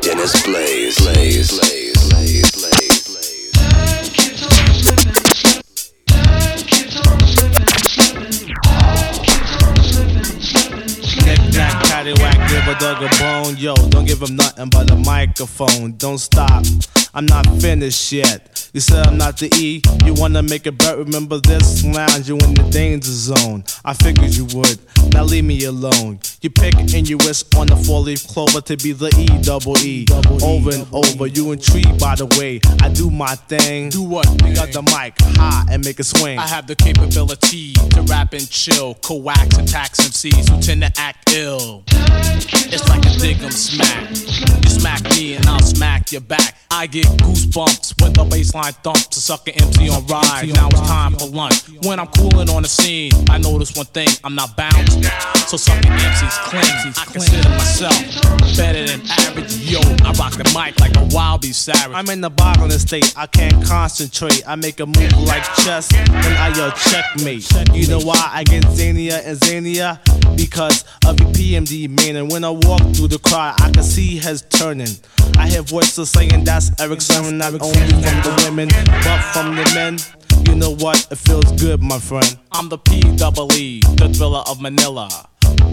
Dennis Blaze, Blaze, Blaze, Blaze, Blaze, Blaze. Paddywhack, give a dog a bone. Yo, don't give him nothing but a microphone. Don't stop, I'm not finished yet. You said I'm not the E, you wanna make it better. Remember this lounge, you in the danger zone. I figured you would, now leave me alone. You pick and you wish on the four leaf clover to be the E double E. Over and over, you intrigued by the way I do my thing. Do what? You got the mic high and make it swing. I have the capability to rap and chill, coax attacks MCs who tend to act ill. It's like a dig 'em smack. You smack me and I'll smack your back. I get goosebumps when the baseline thumps a sucker MC on ride. Now it's time for lunch. When I'm cooling on the scene, I notice one thing, I'm not bounced. So sucking MCs clean. I consider myself better than average. Yo, I rock the mic like a wild beast savage. I'm in the boggling state, I can't concentrate. I make a move like chess, and I yell checkmate. You know why I get zanier and zanier? Because of the PMD man, and when I walk through the crowd, I can see heads turning. I hear voices saying that's Erick Sermon, not only from the women, but from the men. You know what? It feels good, my friend. I'm the P double E, the thriller of Manila.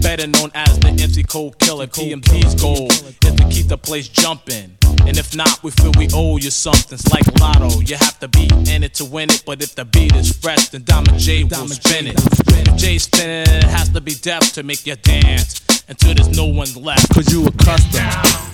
Better known as the MC Code Killer. PMD's goal is to keep the place jumping. And if not, we feel we owe you something. It's like Lotto, you have to be in it to win it. But if the beat is fresh, then Diamond J will spin it. If J's spinning it, has to be deaf to make you dance until there's no one left. Cause you a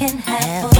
Can have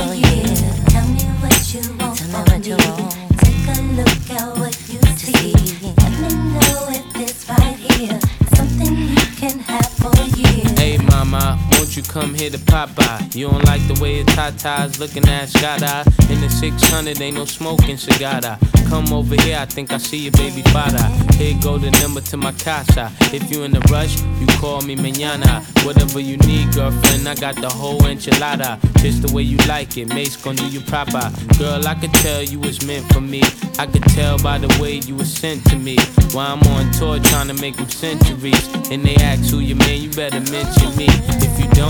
you come here to pop Popeye? You don't like the way the tatas looking at Shada. In the 600, ain't no smoking cigar. Come over here, I think I see your baby father. Here go the number to my casa. If you in a rush, you call me mañana. Whatever you need, girlfriend, I got the whole enchilada. Just the way you like it, Mase gon' do you proper. Girl, I could tell you was meant for me. I could tell by the way you was sent to me. While I'm on tour trying to make them centuries. And they ask who you man, you better mention me. If you don't,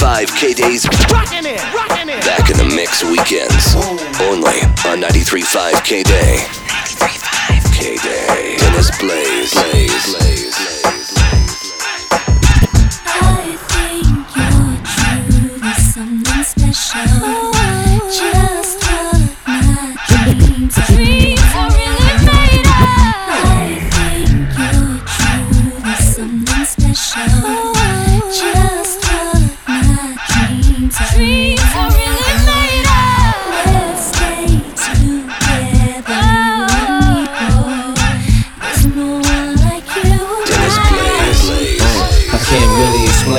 Something. 93.5 K-Days. rockin' it Back in the mix weekends. Only on 93.5 K-Day. 93.5 K-Day. Dennis Blaze. Blaze. Blaze. Blaze.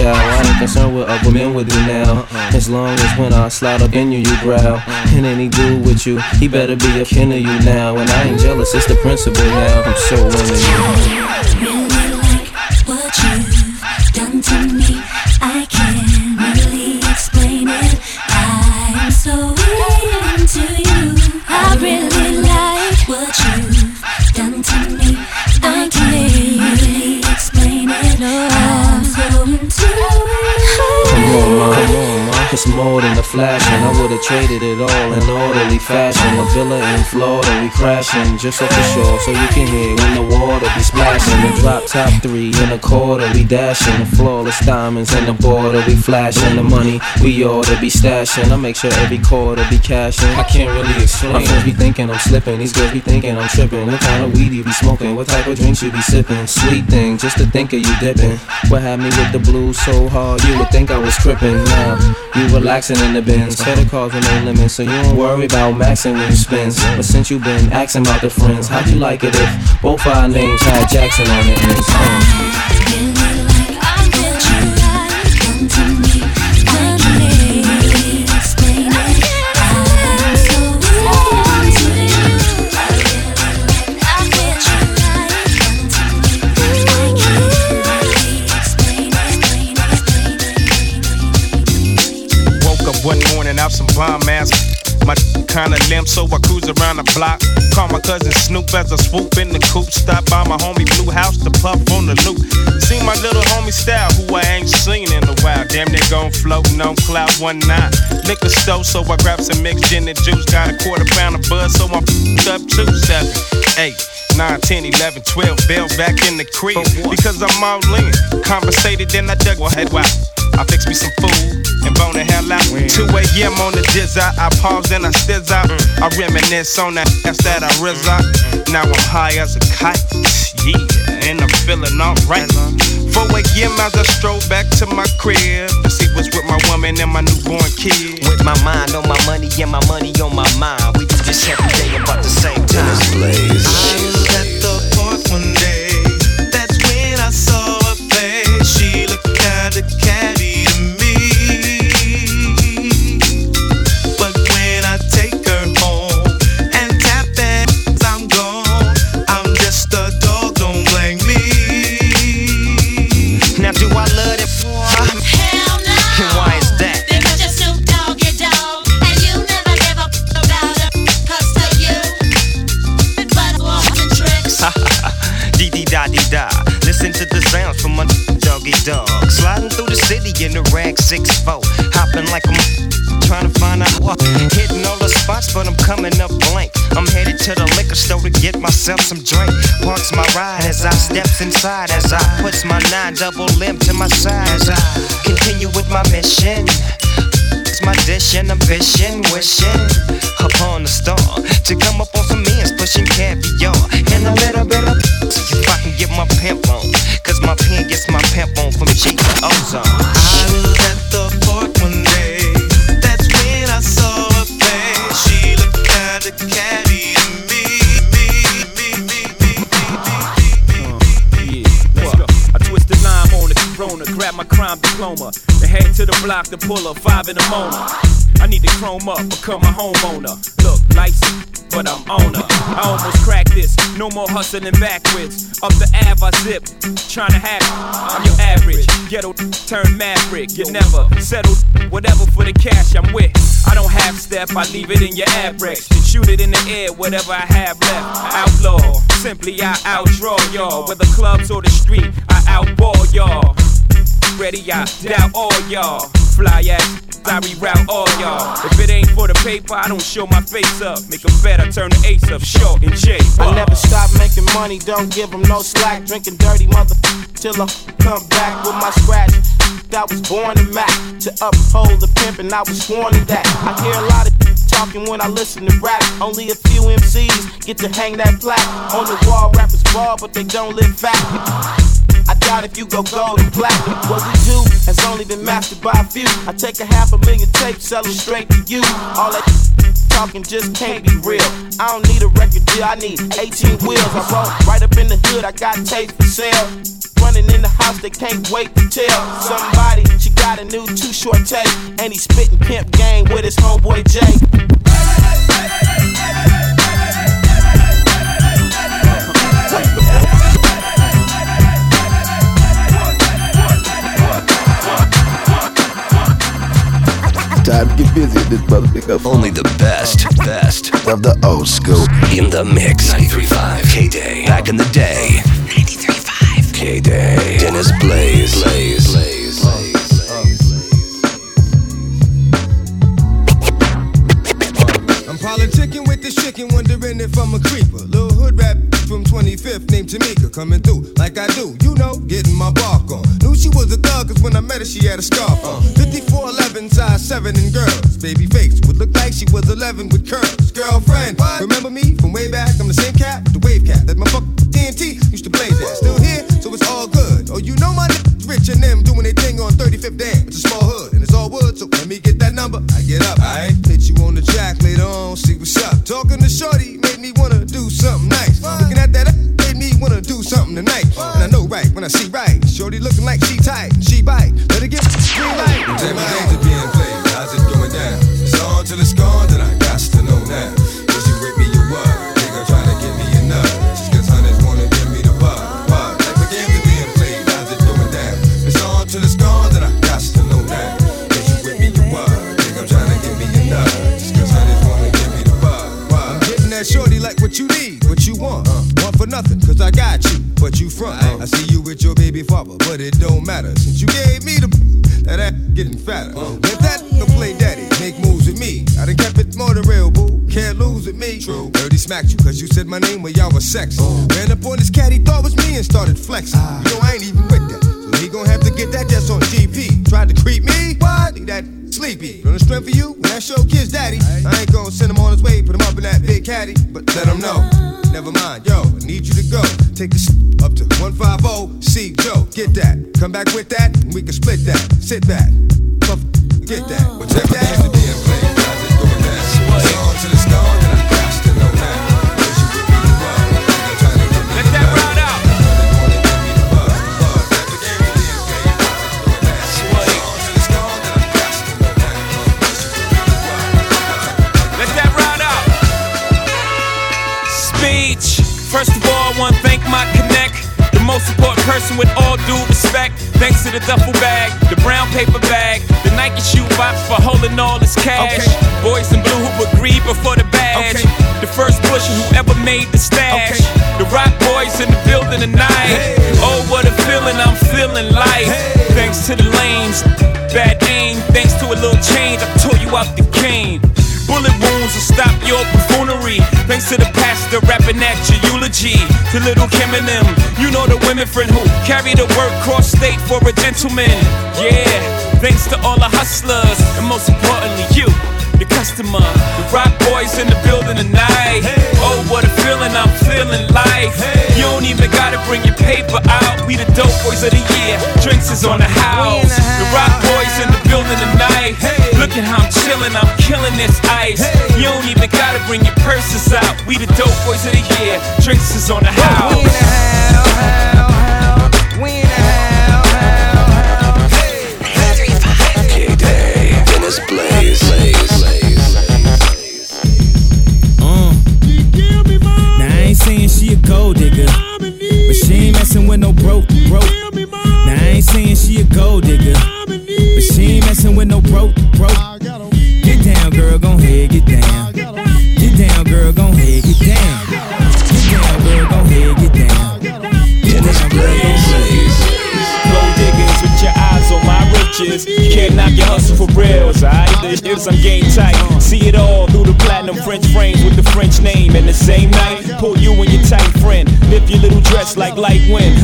chow. I ain't concerned with other men with you now. Uh-uh. As long as when I slide up in you, you growl. Uh-uh. And any dude with you, he better be a kin of you now. And I ain't jealous, it's the principle now. I'm so into ma. It's more than a flash, and I would've traded it all in orderly fashion. A villa in Florida, we crashing just off the shore, so you can hear when the water be splashing. The drop top three in a quarter, we dashing. The flawless diamonds and the border, we flashing. The money we ought to be stashing. I make sure every quarter be cashing. I can't really explain. My friends be thinking I'm slipping, these girls be thinking I'm tripping. What kind of weed you be smoking? What type of drinks you be sipping? Sweet thing, just to think of you dipping. What had me with the blues so hard, you would think I was tripping. Now you relaxing in the bins. Credit cards with no limits, so you don't worry about maxing when you spend. But since you been asking about the friends, how'd you like it if both our names had Jackson on the ends? Kinda limp, so I cruise around the block. Call my cousin Snoop as I swoop in the coupe. Stop by my homie Blue House to puff on the loop. See my little homie Style, who I ain't seen in a while. Damn, they gon' floating on cloud one nine. Liquor store, so I grab some mixed gin and juice. Got a quarter pound of buzz, so I'm up two, seven, eight. 9, 10, 11, 12, Bell back in the crib. Because I'm all in. Conversated, then I dug my head wow. I fix me some food and bone the hell out. 2 a.m. on the jizz out. I pause and I stiz out. Mm. I reminisce on that ass that I mm. rizz out. Mm. Now I'm high as a kite. Yeah, and I'm feeling alright. 4 a.m. as I stroll back to my crib to see what's with my woman and my newborn kid. With my mind on my money and my money on my mind. We do this every day about the same time. Blaze. Nine double limp to my side. I continue with my mission. It's my dish and ambition, wishing upon the star to come up on some ends, pushing caviar and a little bit of if I can get my pimp on, cause my pen gets my pimp on from G Ozone. The block pull up five in the morning. I need to chrome up, become a homeowner. Look, life's but I'm on. I almost cracked this, no more hustling backwards. Up the Ave, I zip, trying to it. I'm your average, ghetto turn maverick. You never settled, whatever for the cash I'm with. I don't half step, I leave it in your average. Shoot it in the air, whatever I have left. Outlaw, simply I outdraw y'all. Whether clubs or the street, I outball y'all. Ready, I doubt all y'all. Fly ass. I reroute all y'all. If it ain't for the paper, I don't show my face up. make Make 'em better, turn the ace up, short and shape. I never stop making money, don't give them no slack. Drinking dirty mother till I come back with my scratch. I was born to Mac to uphold the pimp, and I was sworn to that. I hear a lot of talking when I listen to rap. Only a few MCs get to hang that plaque on the wall. Rappers ball, but they don't live fat. I doubt if you go gold and platinum. What we do has only been mastered by a few. I take a half a million tapes, sell them straight to you. All that talking just can't be real. I don't need a record deal, I need 18 wheels. I roll right up in the hood, I got tapes for sale. Running in the house, they can't wait to tell somebody she got a new too short tape. And he spitting pimp game with his homeboy Jay. Time to get busy with this motherfucker. Only the best, best of the old school in the mix. 93.5 K Day. Back in the day. 93.5 K Day. Dennis Blaze. Blaze. Blaze. Blaze I'm politicking with this chicken, wondering if I'm a creeper. Little hood rap from 25th named Tamika coming through like I do, you know, getting my bark on. Knew she was a thug, cause when I met her, she had a scarf on. 5411, size 7 and girls. Baby face would look like she was 11 with curls. Girlfriend, remember me from way back? I'm the same cat, the wave cat that my fuck TNT used to blaze at. Still here, so it's all good. Oh, you know my niggas rich and them doing their thing on 35th Dam. It's a small hood and it's all wood, so let me get that number. I get up, I hit you on the track later on, see what's up. Talking to Shorty made me wanna do something nice. Looking at that made me wanna do something tonight. And I know right when I see right. Shorty looking like she tight, she bite. Let her get green light. Tell me things are being played, how's it going down? It's on till it's gone, then I got to know now. Is with me or what? Nigga trying to get me enough. Just cause hunters wanna give me the buck. Buck. Like the games are being played, how's it going down? It's on till it's gone, then I got to know now. Is with me or what? Nigga trying to get me enough. Just cause hunters wanna give me the. I'm getting that shorty like what you need, what you want. For nothing, cause I got you, but you front. Oh. I see you with your baby father, but it don't matter. Since you gave me the that ass getting fatter. Oh. Let that oh, no play daddy, make moves with me. I done kept it more than real, boo. Can't lose with me. True. Dirty smacked you, cause you said my name when y'all was sexy. Ran up on this cat, he thought was me and started flexing. Ah. You know I ain't even with that. So he gon' have to get that just on GP. Tried to creep me? What? Leave that sleepy. The strength for you, when that show kids daddy. I ain't gon' send him on his way, put him up in that big caddy. But let him know. Never mind, yo, I need you to go. Take this up to 150, see Joe, get that. Come back with that, and we can split that. Sit back, puff, get that. Check that. First of all, I want to thank my connect. The most important person with all due respect. Thanks to the duffel bag, the brown paper bag, the Nike shoe box for holding all this cash. Boys in blue who agreed before the badge. The first busher who ever made the stash. The rock boys in the building tonight. Oh, what a feeling I'm feeling like. Thanks to the lanes, bad aim. Thanks to a little change, I tore you out the cane. Bullet wounds will stop your buffoonery. Thanks to the pastor rapping at your eulogy. To little Kim and them, you know the women friend who carry the work cross state for a gentleman. Yeah, thanks to all the hustlers, and most importantly, you, the customer. The rock boys in the building tonight. Oh, what a feeling I'm feeling like. You don't even gotta bring your paper out. We the dope boys of the year. Drinks is on the house. The rock boys in the building tonight. Look at how I'm chilling, I'm killing this ice. You don't even gotta bring your purses out. We the dope boys of the year. Drinks is on the house. Gold digger, but she ain't messing with no broke, broke. Now I ain't saying she a gold digger, but she ain't messing with no broke, broke. Get down, girl, gon' head, get down. Get down, girl, gon' head, get down. Get down, girl, gon' head, get down. Get down, girl, gon' head. Gold diggers with your eyes on my riches. You can't knock your hustle rails, alright? The hips I'm game tight. See it all the platinum French frames with the French name. And the same night, pull you and your tight friend. Lift your little dress like light wind.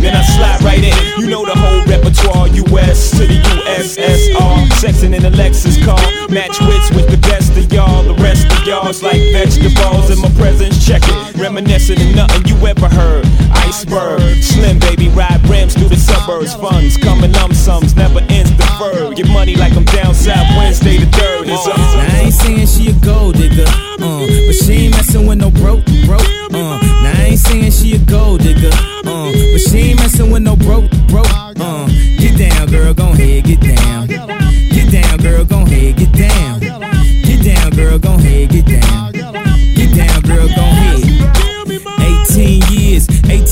then I slide right in. You know the whole repertoire. US to the USSR. Sexing in the Lexus car. Match wits with the best of y'all. The rest of y'all's like vegetables in my presence. Check it. Reminiscent of nothing you ever heard. Iceberg. Slim baby ride rims through the suburbs. Funds coming lump sums. Never ends deferred. Get money like I'm down south Wednesday the third. It's up. I ain't saying she a gold digger, uh, but she ain't messing with no broke, broke, uh. Now I ain't saying she a gold digger, uh, but she ain't messing with no broke, broke, uh. Get down, girl, gon' head, get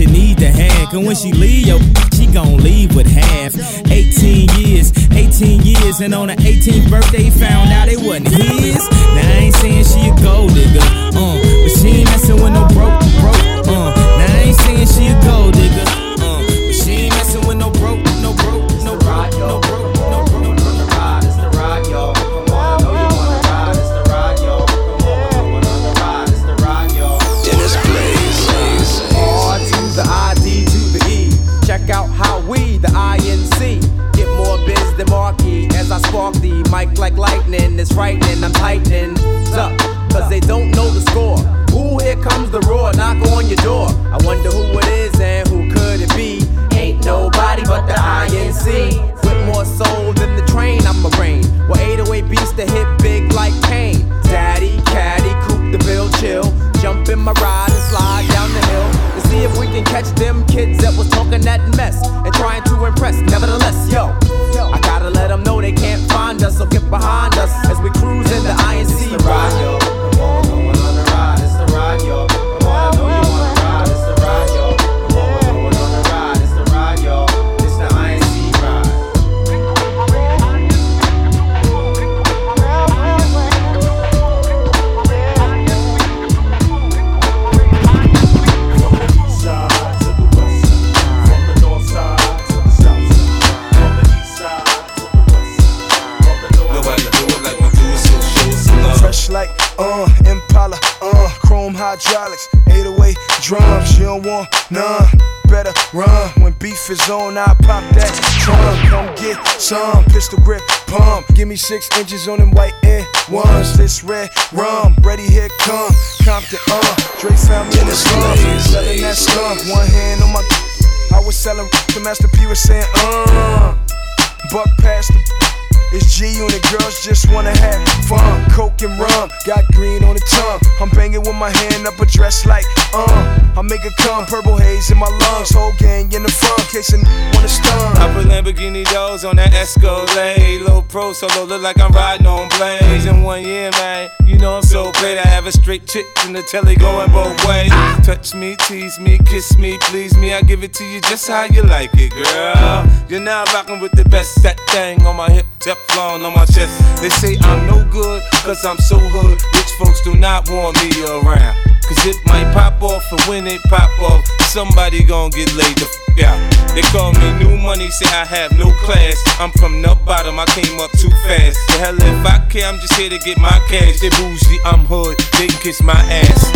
you need to have. Cause when she leave, yo, she gon' leave with half. 18 years, 18 years, and on her 18th birthday, found out it wasn't his. Now I ain't saying she a gold digger, uh, but she ain't messing with no broke, broke, uh. Now I ain't saying she a gold spark the mic like lightning. It's frightening, I'm tightening up, 36 inches on them white air ones. This red rum, ready here come. Compton, uh, Dre found me in the slum, selling that slum. One hand on my, I was selling. The Master P was saying, uh, buck past the. It's G Unit girls just wanna have fun. Coke and rum, got green on the tongue. I'm banging with my hand up a dress like, uh. I make it come, purple haze in my lungs. Whole gang in the front, n- wanna stun. I put Lamborghini doors on that Escalade. Low pro solo, look like I'm riding on blades. In one year, man, you know I'm so great. I have a straight chick in the telly going both ways. Touch me, tease me, kiss me, please me. I give it to you just how you like it, girl. You're now rocking with the best. That thing on my hip, Teflon on my chest. They say I'm no good, cause I'm so hood. Rich folks do not want me around. Cause it might pop off, and when it pop off, somebody gon' get laid the f out. They call me new money, say I have no class. I'm from the bottom, I came up too fast. The hell if I care, I'm just here to get my cash. They bougie, I'm hood, they can kiss my ass.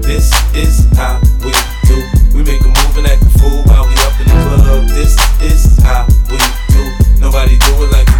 This is how we do. We make a move and act a fool while we up in the club. This is how we do. Nobody do it like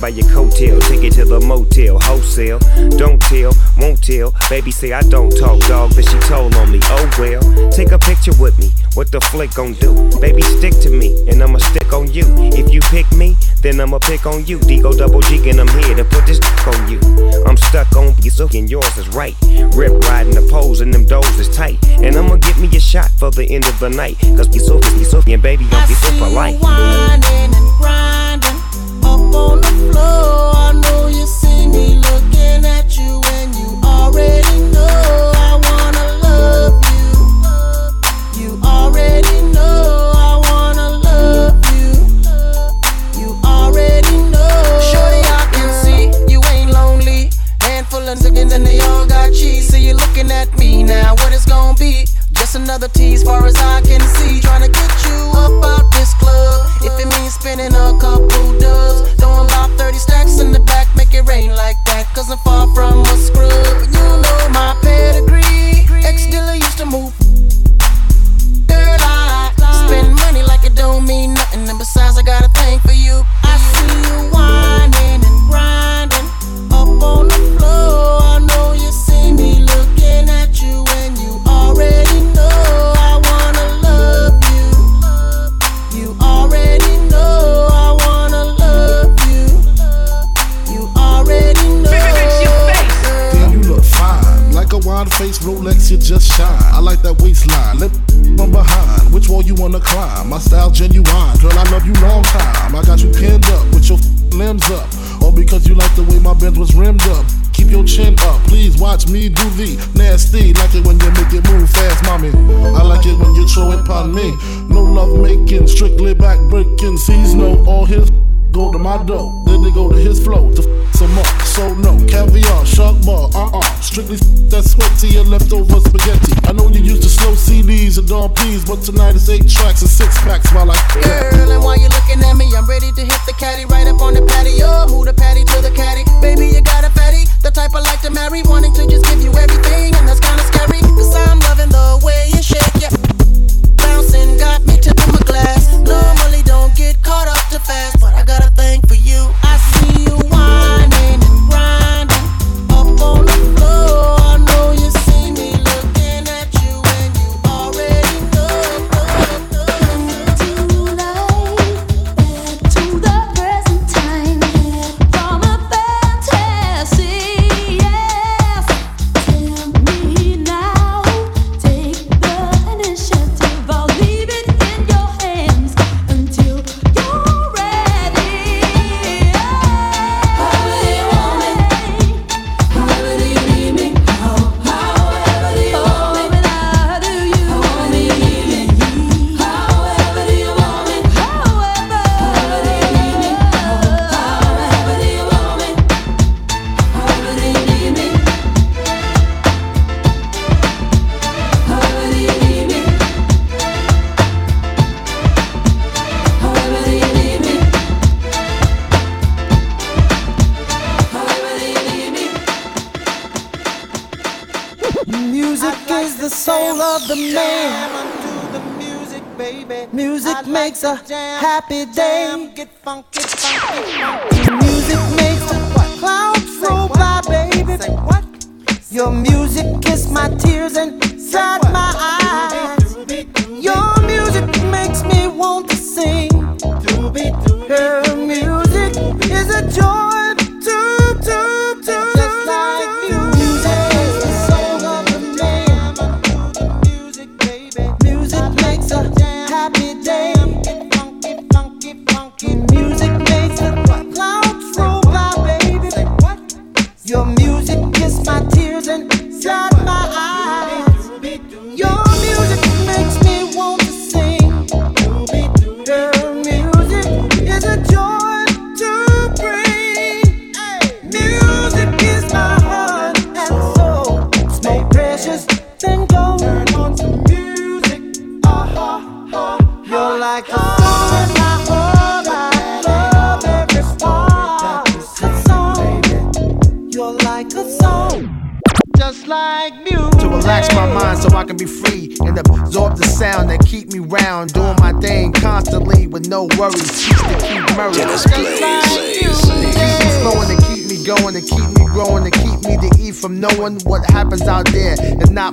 by your coattail, take it to the motel, wholesale. Don't tell, won't tell. Baby say I don't talk, dog, but she told on me. Oh well, take a picture with me. What the flick gon' do? Baby, stick to me, and I'ma stick on you. If you pick me, then I'ma pick on you. Digo double G, and I'm here to put this on you. I'm stuck on you, so and yours is right. Rip riding the poles, and them doors is tight. And I'ma get me a shot for the end of the night. Cause you so, you so, and baby, gon' be so for life. Whining and grinding you, and you already know I wanna love you. You already know I wanna love you. You already know. Shorty, I can see you ain't lonely. Handful of niggas and they all got cheese. So you looking at me now. What it's gonna be? Just another tease, far as I can see. Trying to get you up out this club. If it means spending a couple dubs, throwing about 30 stacks in the back, make it rain like that. Cause I'm far from a scrub. You know making, strictly back breaking. Sees no all his go to my dough, then they go to his flow to f- some more. So no caviar, shark bar, uh uh. Strictly f- that to your leftover spaghetti. I know you used to slow CDs and Don P's, but tonight it's eight tracks and six packs while I. Girl, and while you looking at me, I'm ready to hit the caddy right up on the patio. Move the patty to the caddy. Baby, you got a fatty. The type I like to marry, wanting to just give you everything. And that's kinda a happy day. Music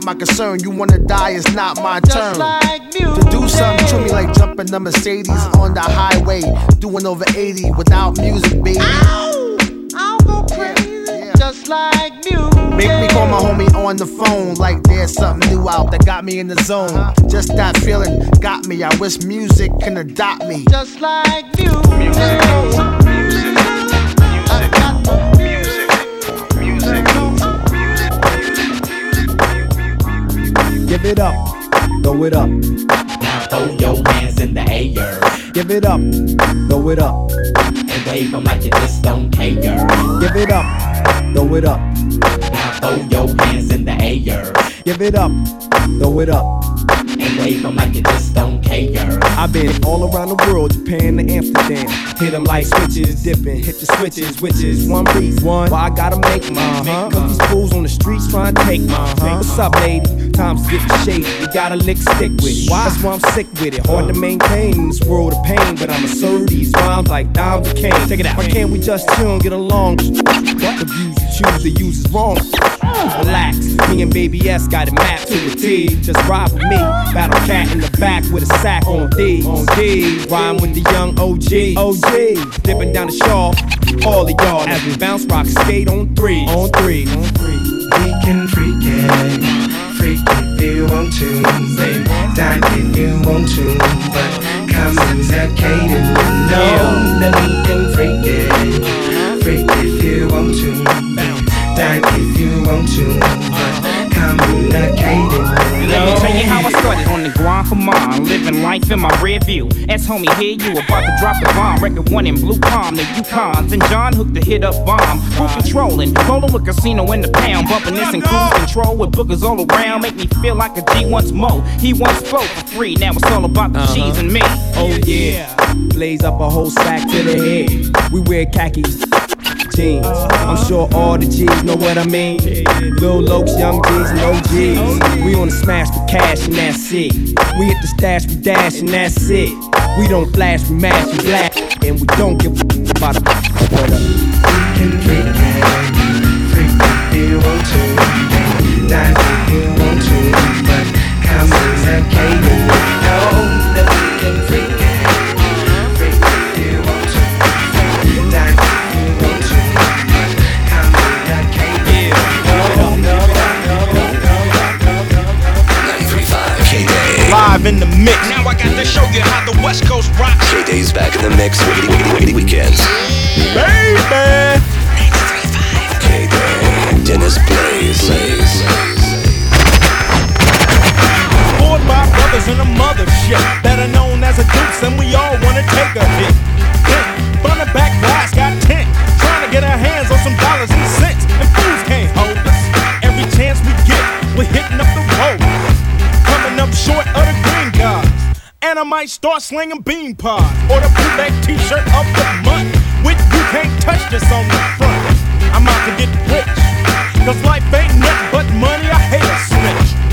my concern. You wanna die, it's not my turn. to do something to me like jumping the Mercedes uh. on the highway, doing over 80 without music, baby. I'll go crazy, just like music. Make me call my homie on the phone like there's something new out that got me in the zone. Uh-huh. Just that feeling got me. I wish music can adopt me. Just like music. Give it up, throw it up. Now throw your hands in the air Give it up, throw it up. and wave 'em like you just don't care. Give it up, throw it up. Now throw your hands in the air Give it up, throw it up. and wave 'em like you just don't care. I've been all around the world, Japan to Amsterdam. Hit 'em like switches, dipping, hit the switches, which is one reason why I gotta make mine. Uh-huh. Cause these fools on the streets trying to take mine. Uh-huh. What's up, lady? Time's getting shady. You gotta lick stick with it. Why? That's why I'm sick with it. Hard to uh-huh. maintain in this world of pain, but I'ma serve these rhymes like of cane. Check it out. Why can't we just chill and get along? What the views you choose to use is wrong. Relax, me and Baby S got it mapped to a T. Just ride with me. Battle cat in the back with a sack on D. On D. Rhyme with the young OG. OG. Dipping down the shawl. All of y'all as we bounce rock skate on three. On three. On three. We can freak it, freak if you want to. Die if you want to, but come in that cadence. No, that we can freak it, freak if you want to. Die if you want to, but come in that cadence. Let me tell you how I started on the grind for mine. Living life in my rear view. As homie, here you about to drop the bomb. Record one in Blue Palm, the Yukon. And John hooked the hit up bomb. Full controlling. Rolling with casino in the pound. Bumping this in cruise control with bookers all around. Make me feel like a G once more. He once spoke for free. Now it's all about the cheese uh-huh. and me. Oh yeah. Blaze up a whole sack to the head. We wear khakis. I'm sure all the G's know what I mean. Lil Lokes, young G's, and OGs. We on the smash for cash and that's it. We hit the stash, we dash and that's it. We don't flash, we mash, we black, and we don't give a about a what up. can freak if you want to, die if you want to, but come in that cadence. Live in the mix. Now I got to show you how the West Coast rocks. K-Day's back in the mix. Wiggity, wiggity, wiggity weekends. Baby! K-Day. Dennis Blaze. Blaze. Four by brothers in a mothership. Better known as a dukes, and we all wanna take a hit. Hit. Front and back glass got tint. Trying to get our hands on some dollars and cents. And fools can't hold us. Every chance we get, we're hitting up the road. Up short of the green guys. And I might start slinging bean pods. Or the bootleg t-shirt of the month. With you can't touch this on the front. I'm out to get rich. Cause life ain't nothing but money. I hate a snitch.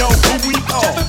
Know who we are.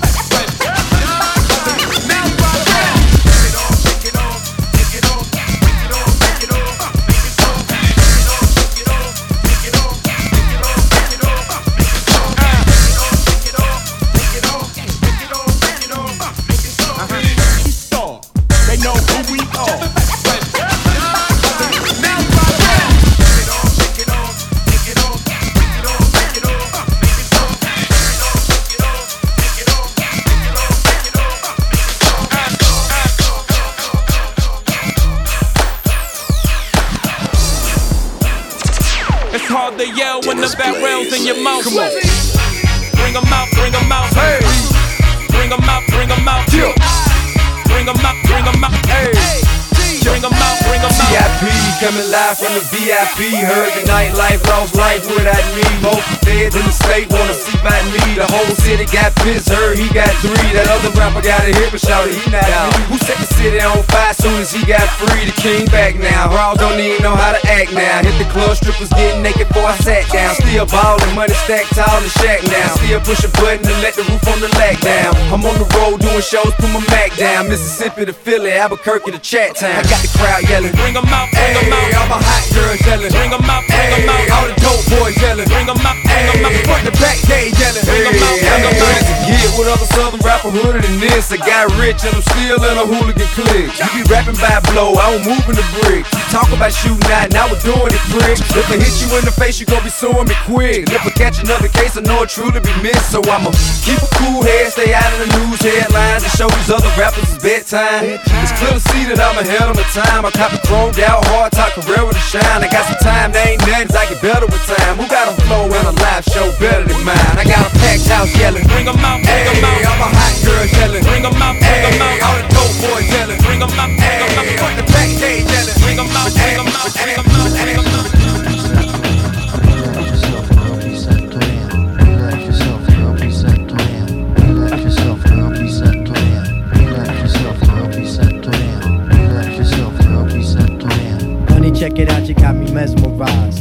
Shows, put my Mac down. Mississippi to Philly, Albuquerque to Chat Town. I got the crowd yelling. Bring 'em out, bring 'em out. All my hot girls yelling. Bring 'em out, bring 'em out. All the dope boys yelling. Bring 'em out, bring 'em out. Front the back, they yelling. Bring 'em out, bring 'em out. Get with other rapper hooded than this. I got rich and I'm still in a hooligan clique. You be rapping by blow, I don't move in the brick. You talk about shooting out, now we're doing it prick. If I hit you in the face, you gon' be suing me quick. If I catch another case, I know it truly be missed. So I'ma keep a cool head, stay out of the news headlines, and show these other rappers it's bedtime. It's clear to see that I'm ahead of my time. I cop the chromed out, hard top career with a shine. I got some time, there ain't nothing, I get better with time. Who got a flow and a live show better than mine? I got a packed house yelling. Bring 'em out, bring 'em out. All my hot girls yelling. Bring 'em out, bring 'em out. All the dope boys yelling. Bring 'em out, bring 'em out. Front the back, they yelling. Bring 'em out, bring 'em out, bring 'em out, bring 'em out. Honey, check it out, you got me mesmerized.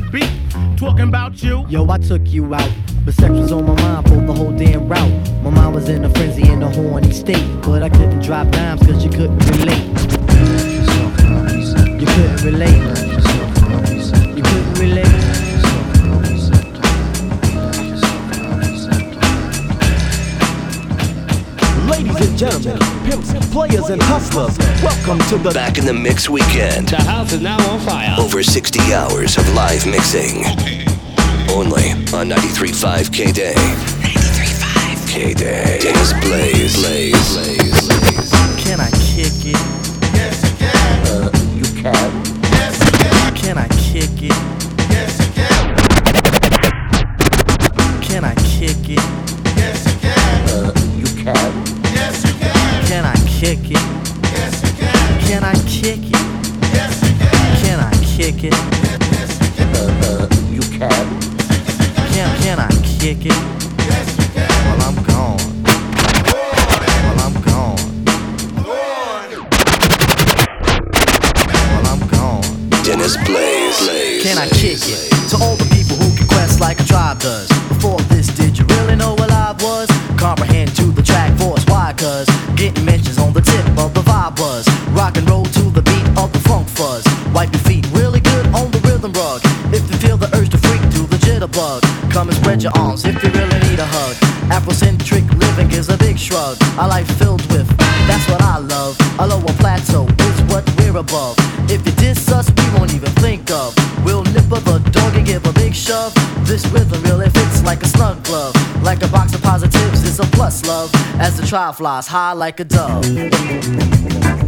beat. Talking about you. Yo, I took you out. But sex was on my mind for the whole damn route. My mind was in a frenzy in a horny state. But I couldn't drop dimes cause you couldn't relate. You couldn't relate. Gentlemen, pimps, players, and hustlers, welcome to the Back in the Mix Weekend. The house is now on fire. Over 60 hours of live mixing. Only on 93.5 KDAY. 93.5 KDAY. Dennis Blaze. Blaze. Blaze. Blaze. Can I kick it? Try flies high like a dove.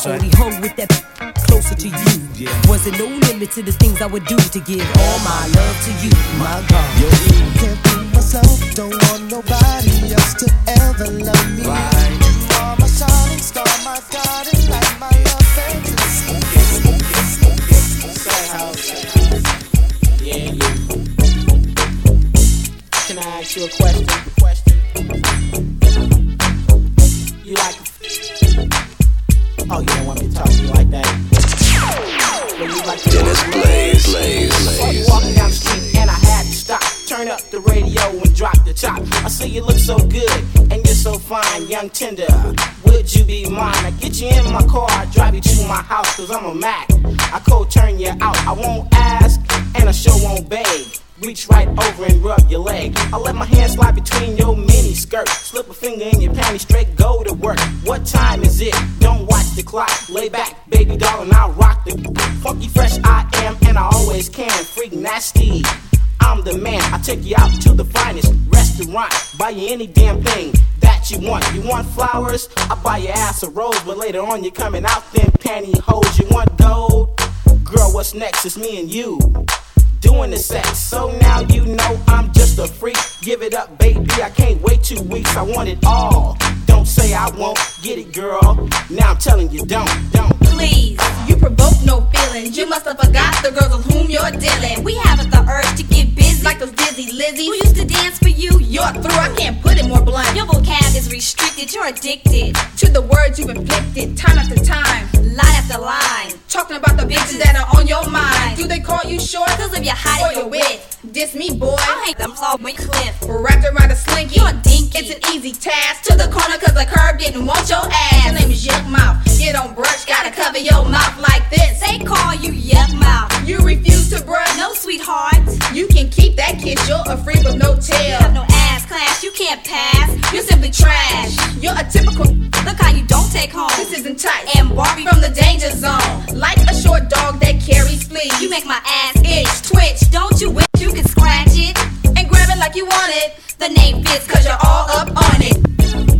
That's I right. hung with that closer to you. Yeah. Was it no limit to the things I would do to give all my love to you, my God. Yo, can't be myself, don't want nobody else to ever love me. Right. You are my shining star, my guiding light, my love fantasy. Yeah, yeah. Can I ask you a question? You like Oh, you don't want me to talk to you like that. You like Dennis Blaze, Blaze, Blaze. Walking down the street and I had to stop. Turn up the radio and drop the top. I see you look so good and you're so fine, young tender. Would you be mine? I get you in my car, I drive you to my house, cause I'm a Mac. I co turn you out. I won't ask and I sure won't beg. Reach right over and rub your leg. I let my hand slide between your mini skirt. Slip a finger in your panty, straight go to work. What time is it? Don't watch the clock. Lay back, baby doll, and I'll rock the funky fresh I am, and I always can. Freak nasty. I'm the man. I take you out to the finest restaurant. Buy you any damn thing that you want. You want flowers? I buy your ass a rose, but later on you're coming out them pantyhose. You want gold? Girl, what's next? It's me and you doing the sex. So now you know I'm just a freak. Give it up, baby. I can't wait two weeks. I want it all. Don't say I won't get it, girl. Now I'm telling you, don't, don't. Please, you provoke no feelings. You must have forgot the girls with whom you're dealing. We haven't the urge to get busy like those dizzy Lizzies who used to dance for you. You're through. I can't put it more blunt. Your vocab is restricted. You're addicted to the words you've inflicted time after time, line after line. Talking about the bitches that are on your mind. Do they call you short? Cause of your height or your width. Diss me, boy. I hate them all with cliff. Wrapped around a slinky. You're a dinky. It's an easy task. To the corner cause the curb didn't want your ass. Your name is Yuck Mouth. You don't brush, gotta cover your mouth like this. They call you Yuck Mouth. You refuse to brush? No, sweetheart. You can keep that kiss. You're a freak with no tail. You have no ass class. You can't pass. You're simply trash. You're a typical. Look how you don't take home. This isn't tight. And Barbie from the danger zone. Like a short dog that carries fleas. You make my ass itch, twitch. Don't you wish you could scratch it and grab it like you want it? The name fits cause you're all up on it.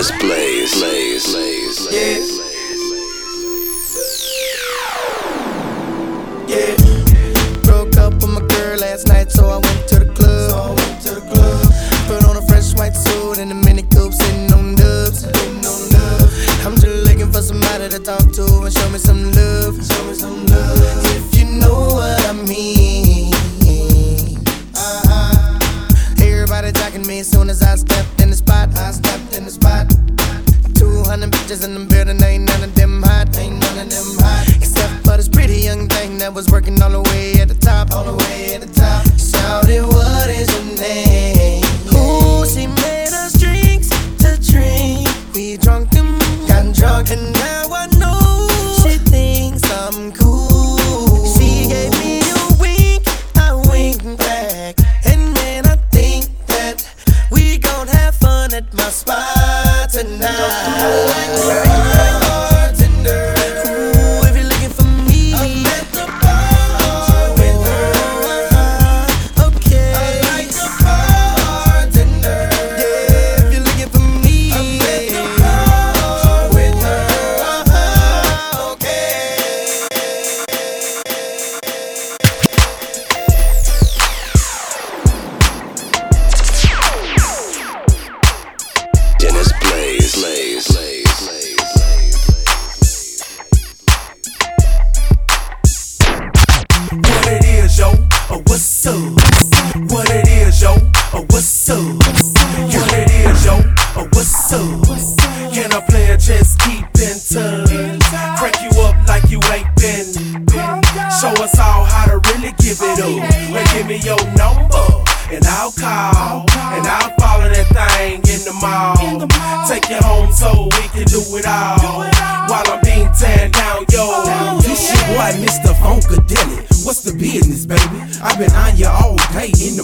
Dennis Blaze. Blaze. Blaze. Blaze. Broke up with my girl last night, so I went to the club. I went to the club. Put on a fresh white suit and a mini coupe, sitting on dubs. Sitting on dubs. I'm just looking for somebody to talk to and show me some love. Show me some love. If you know what I mean. Uh-huh. Everybody jacking me as soon as I stepped bitches in the building, ain't none of them hot. Ain't none of them hot. Except for this pretty young thing that was working all the way at the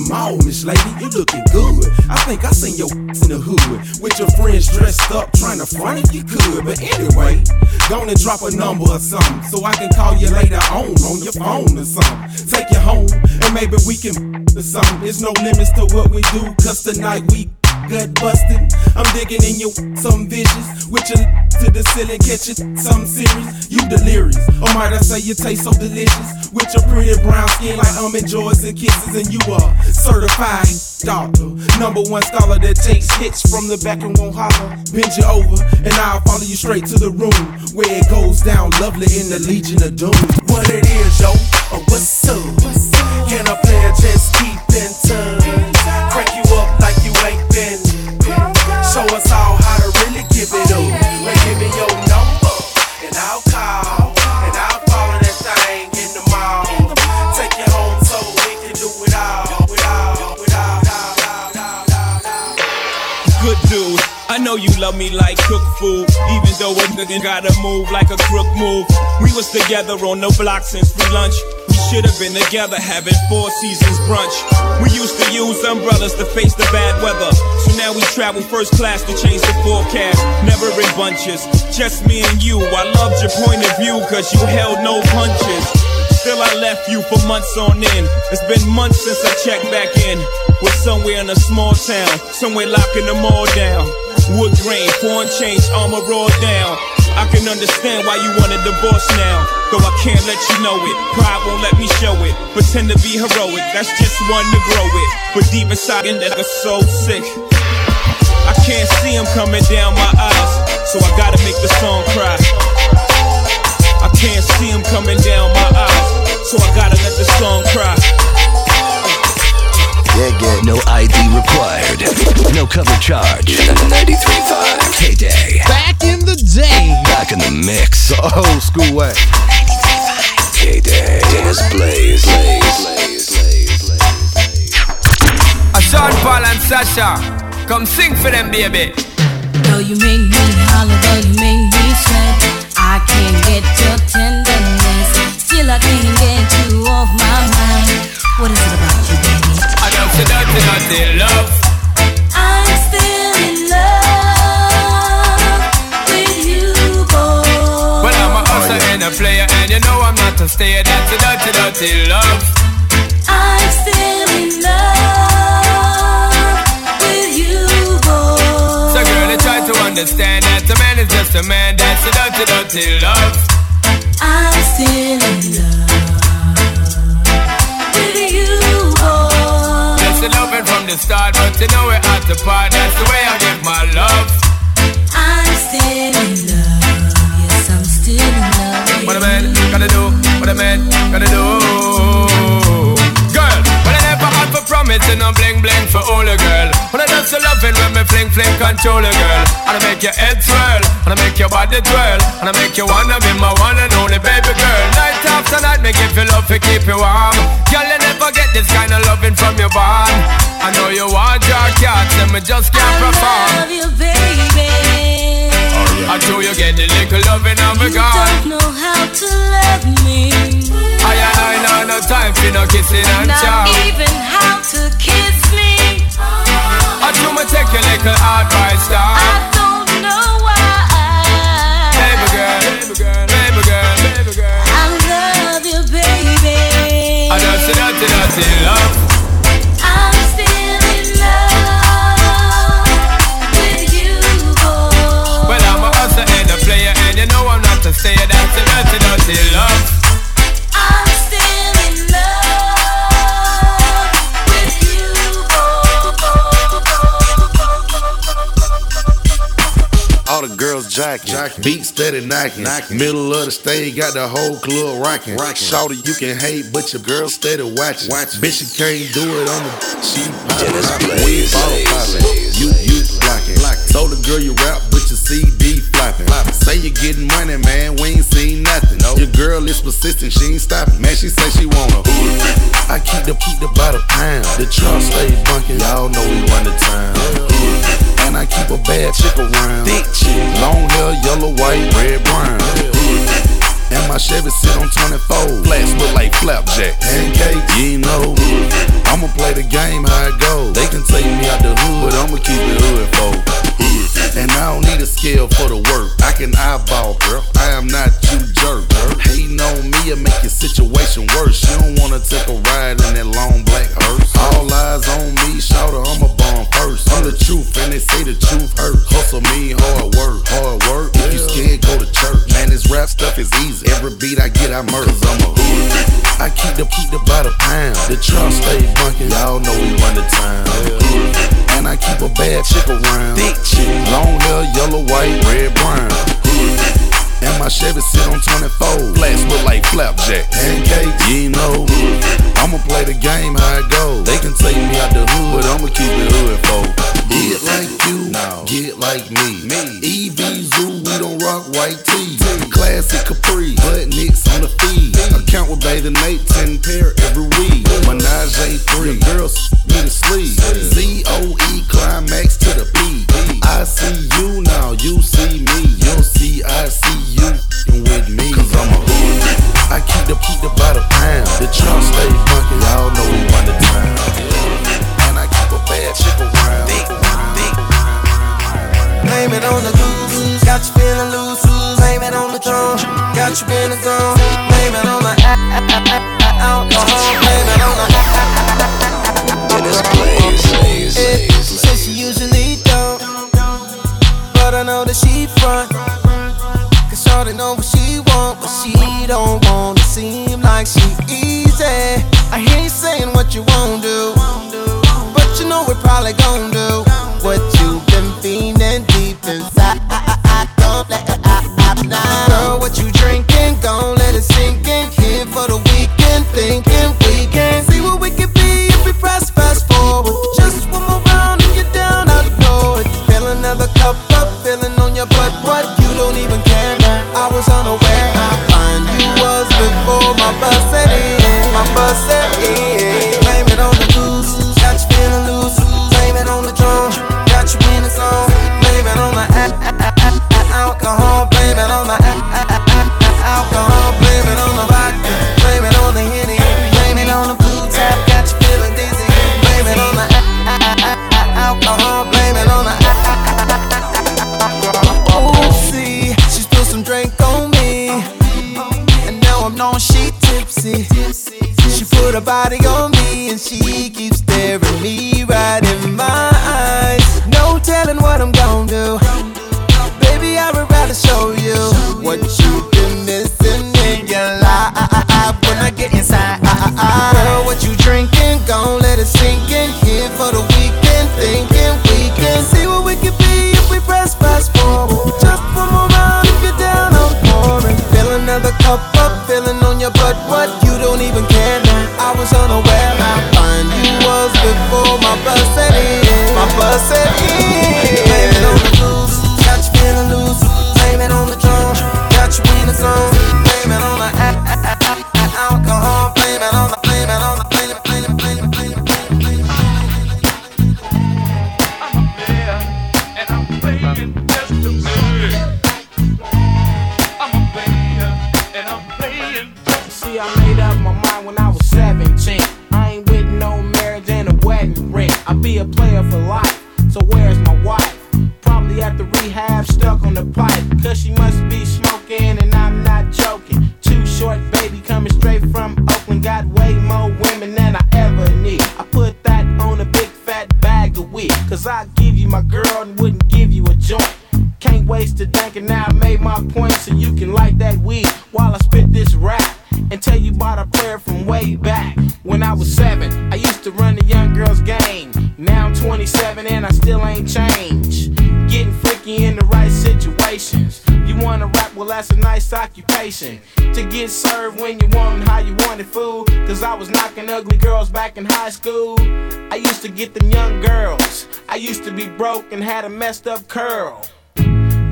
the mall, Miss Lady. You looking good. I think I seen your in the hood with your friends dressed up, trying to front if you could. But anyway, gonna drop a number or something so I can call you later on on your phone or something. Take you home and maybe we can or something. There's no limits to what we do, cause tonight we gut busting. I'm digging in your some vicious with your to the ceiling, catching some serious. You delirious, or might I say you taste so delicious with your pretty brown skin like almond joys and kisses, and you are certified doctor, number one scholar that takes hits from the back and won't holler. Bend you over, and I'll follow you straight to the room where it goes down, lovely in the Legion of Doom. What it is, yo, or what's up? Can a player just keep in touch? All how to really give it up. Give me your number, and I'll call, and I'll follow that thing in the mall. Take you home so we can do it all. It it Good dude. I know you love me like cooked food, even though a nigga gotta move like a crook move. We was together on the block since free lunch. Should have been together having four seasons brunch. We used to use umbrellas to face the bad weather. So now we travel first class to change the forecast. Never in bunches, just me and you. I loved your point of view, cause you held no punches. Still, I left you for months on end. It's been months since I checked back in. We're somewhere in a small town, somewhere locking them all down. Wood grain, foreign change, armor raw down. I can understand why you want a divorce now. Though I can't let you know it. Pride won't let me show it. Pretend to be heroic, that's just one to grow it. But deep inside, in that I'm so sick. I can't see him coming down my eyes, so I gotta make the song cry. I can't see him coming down my eyes, so I gotta let the song cry. Yeah, yeah. No ID required. No cover charge. 93.5 K-Day. Back in the day. Back in the mix. The old school way. K-Day. Dennis Blaze. A Sean Paul and Sasha, come sing for them, baby. Though you make me holler, though you make me sweat, I can't get your tenderness. Still, I can't get you off my mind. What is it about you, baby? Say dirty, dirty love. I'm still in love with you, boy. Well, I'm a hustler and a player, and you know I'm not a stayer. That's a dirty, dirty love. I'm still in love with you, boy. So, girl, I try to understand that a man is just a man. That's a dirty, dirty love. I'm still in love with you, boy. That's the loving from the start, but you know we're at the part. That's the way I give my love. I'm still in love. Yes, I'm still in love. What a man gotta do, what a man gotta do. Promising, I'm bling bling for all a girl. When I just loving when me fling fling control a girl. And I make your head swirl, and I make your body twirl, and I make you wanna be my one and only baby girl. Night after night, me give you love to keep you warm. Girl, you never get this kind of loving from your bond. I know you want your cats, and me just can't perform. I love you, baby. I do you get the little loving of a You don't know how to love me. I I know no time for no kissing and Not chow. even how to kiss me. I do me take your little advice, I dog. don't know why. Baby girl, baby girl, baby girl, baby girl. I love you, baby. I dirty, dirty, dirty love. I'm still in love with you, boy. Well, I'm an hustler and a hustler girls jacking, beat steady knocking. Middle of the stage, got the whole club rocking. Shorty, you can hate, but your girl steady watching. Bitch, you can't do it on the she poppin'. We bottle poppin'. You you blocking. Told the girl you rap, but your CD flopping. Say you getting money, man, we ain't seen nothing. Your girl is persistent, she ain't stopping. Man, she say she want a I keep the keep the by the pound. The truck stay bunkin', y'all know we run the town. And I keep a bad chick around. Thick chick, long hair, yellow, white, red, brown. And my Chevy sit on 24. Flats look like flapjack. Pancake, you know. I'ma play the game how it goes. They can take me out the hood, but I'ma keep it hood for. And I don't need a scale for the work. I can eyeball, girl. I am not you jerk. Girl. Hating on me will make your situation worse. You don't wanna take a ride in that long black hearse. All eyes on me, shout I'm a bomb first. I'm the truth, and they say the truth hurt. Hustle me, hard work, hard work. If you scared, go to church. Man, this rap stuff is easy. Every beat I get, I murder. I'm a hood. I keep the keep the by the pound. The truck stay bunkin'. Y'all know we run the town. And I keep a bad chick around. Thick chick, long hair, yellow, white, red, brown. And my Chevy sit on 24. Flats look like flapjack. Pancake, you know. I'ma play the game how it goes. They can take me out the hood, but I'ma keep it hood for. Get like you, get like me. me. EV Zoo, we don't rock white tees. Classic Capri, butt nicks on the feed. Account with bathing Nate, 10 I my mind when I was 17. I ain't with no marriage and a wedding ring. I be a player for life, so where's my wife? Probably at the rehab, stuck on the pipe. Cause she must be smoking, and I'm not joking. Too short, baby, coming straight from Oakland. Got way more women than I ever need. I put that on a big fat bag of weed. Cause I give you my girl and wouldn't give you a joint. Can't waste a and now I made my point so you can light that weed while I spit this rap and tell you about a prayer from way back. When I was seven, I used to run the young girls' game. Now I'm 27 and I still ain't changed. Getting freaky in the right situations. You wanna rap, well, that's a nice occupation. To get served when you want and how you want it, fool. Cause I was knocking ugly girls back in high school. I used to get them young girls. I used to be broke and had a messed up curl.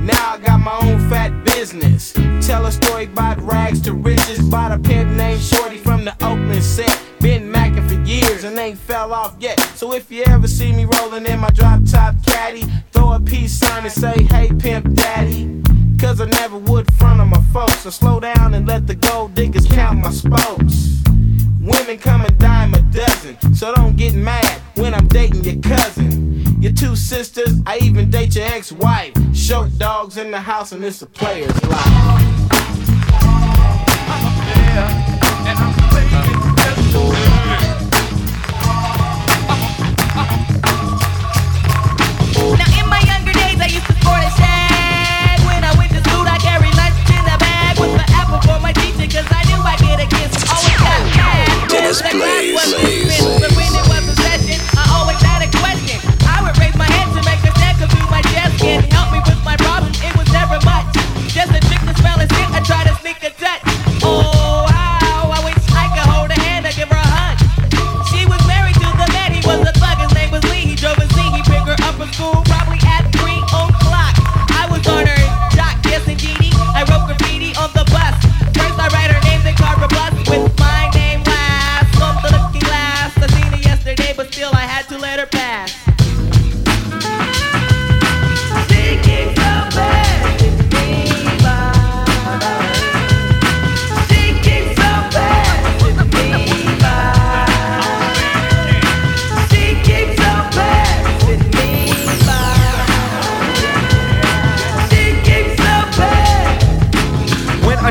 Now I got my own fat business. Tell a story about rags to riches. Bought a pimp named Shorty from the Oakland set. Been macking for years and ain't fell off yet. So if you ever see me rolling in my drop top caddy, throw a peace sign and say, hey, pimp daddy. Cause I never would front of my folks. So slow down and let the gold diggers count my spokes. Women come a dime a dozen, so don't get mad when I'm dating your cousin. Your two sisters, I even date your ex-wife. Short dogs in the house and it's a player's life. Now in my younger days I used to sport a shag. When I went to school I carried lunch in a bag with the apple for my teacher 'cause I knew I'd get a kiss. Always got mad. Dennis The class Blaze, and try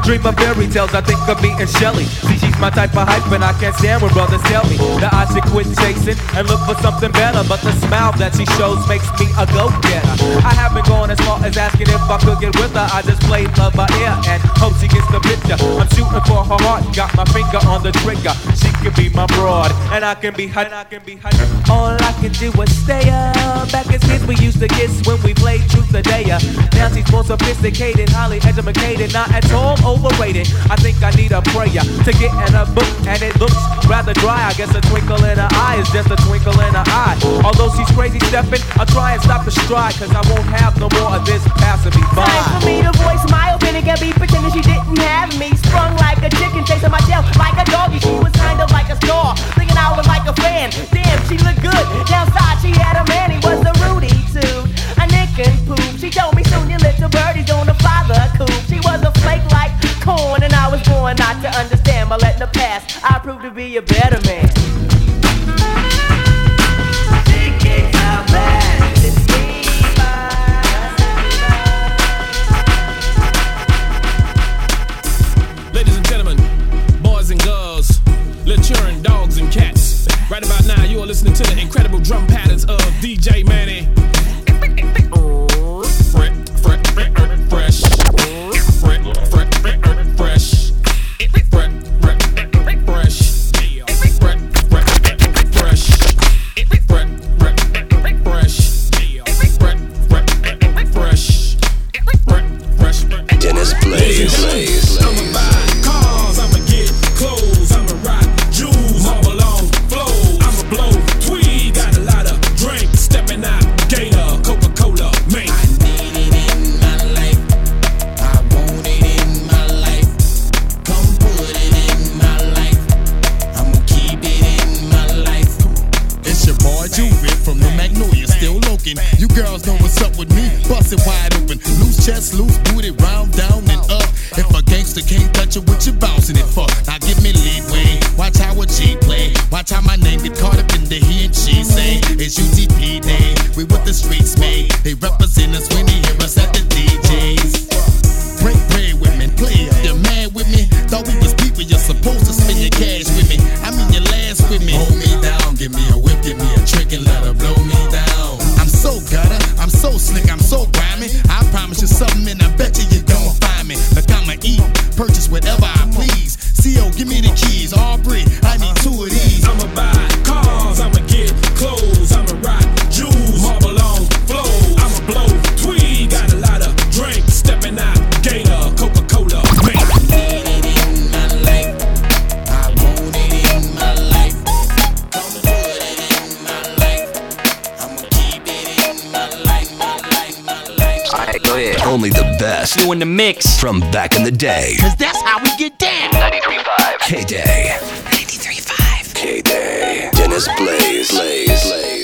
dream of fairy tales, I think of me and Shelly. See, she's my type of hype, and I can't stand when brothers tell me that I should quit chasing and look for something better. But the smile that she shows makes me a go-getter. I haven't gone as far as I could get with her. I just play love by ear and hope she gets the picture. I'm shooting for her heart, got my finger on the trigger. She can be my broad, and I can be. And I can be her. All I can do is stay up. Back as kids, we used to kiss when we played truth or dare. Now she's more sophisticated, highly educated, not at all overrated. I think I need a prayer to get in a book, and it looks rather dry. I guess a twinkle in her eye is just a twinkle in her eye. Although she's crazy stepping, I'll try and stop the stride, cause I won't have no more of this passing me by. Time for me to voice my opinion and be pretending she didn't have me. Sprung like a chicken, chasing my tail like a doggy. She was kind of like a star, thinking I was like a fan. Damn, she looked good. Downside, she had a man, he was a Rudy too. A nick and poop. She told me soon your little birdie's gonna fly the coop. She was a flake like corn, and I was born not to understand. But letting the past I proved to be a better man. Listening to the incredible drum patterns of DJ Manny. best new in the mix from back in the day. Cause that's how we get down. 93.5 KDAY. 93.5 KDAY. Dennis Blaze. Blaze. Blaze.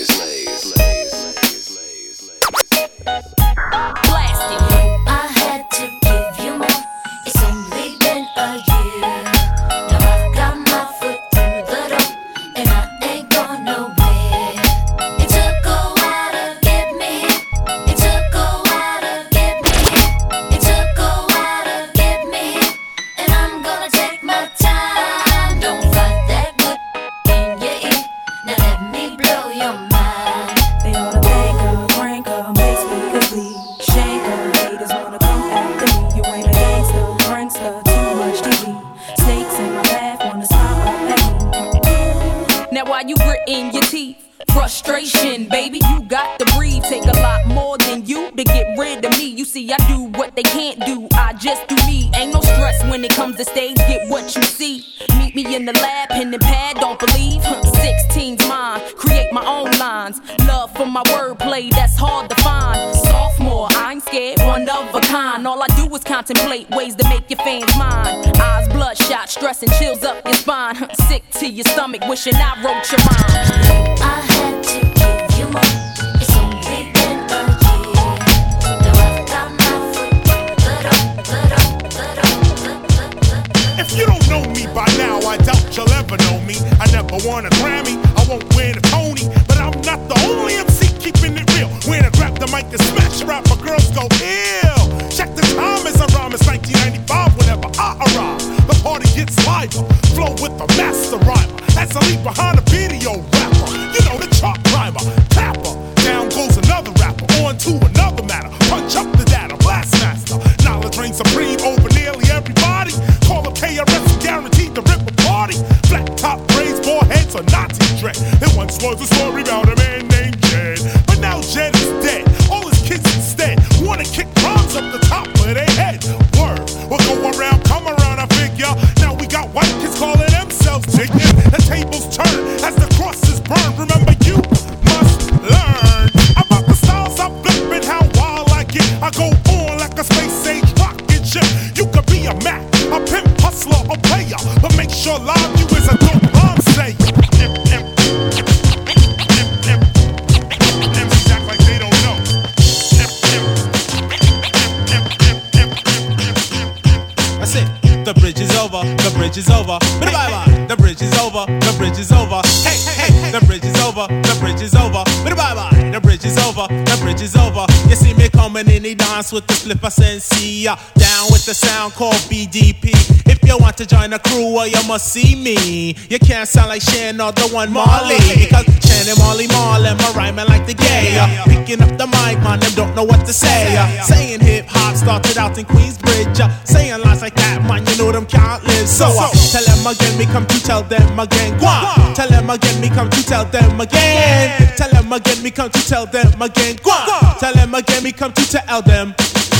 bridge is over. Bye bye. The bridge is over. The bridge is over. Hey hey. hey. The bridge is over. The bridge is over. Bye bye. The bridge is over. The bridge is over. You see coming in, he dance with the flipper sensei. Down with the sound called BDP. If you want to join the crew, well, you must see me. You can't sound like Shannon or the one Marley. Because Shannon, Marley, Marlin, my rhyming like the gay. Picking up the mic, man, them don't know what to say. Saying hip hop started out in Queensbridge. Saying lines like that, man, you know them can't live. So I uh, tell them again, me come to tell them again. Gua. Tell them again, me come to tell them again. Tell them again, me come to tell them again. Gua. Tell them again, me come to tell them.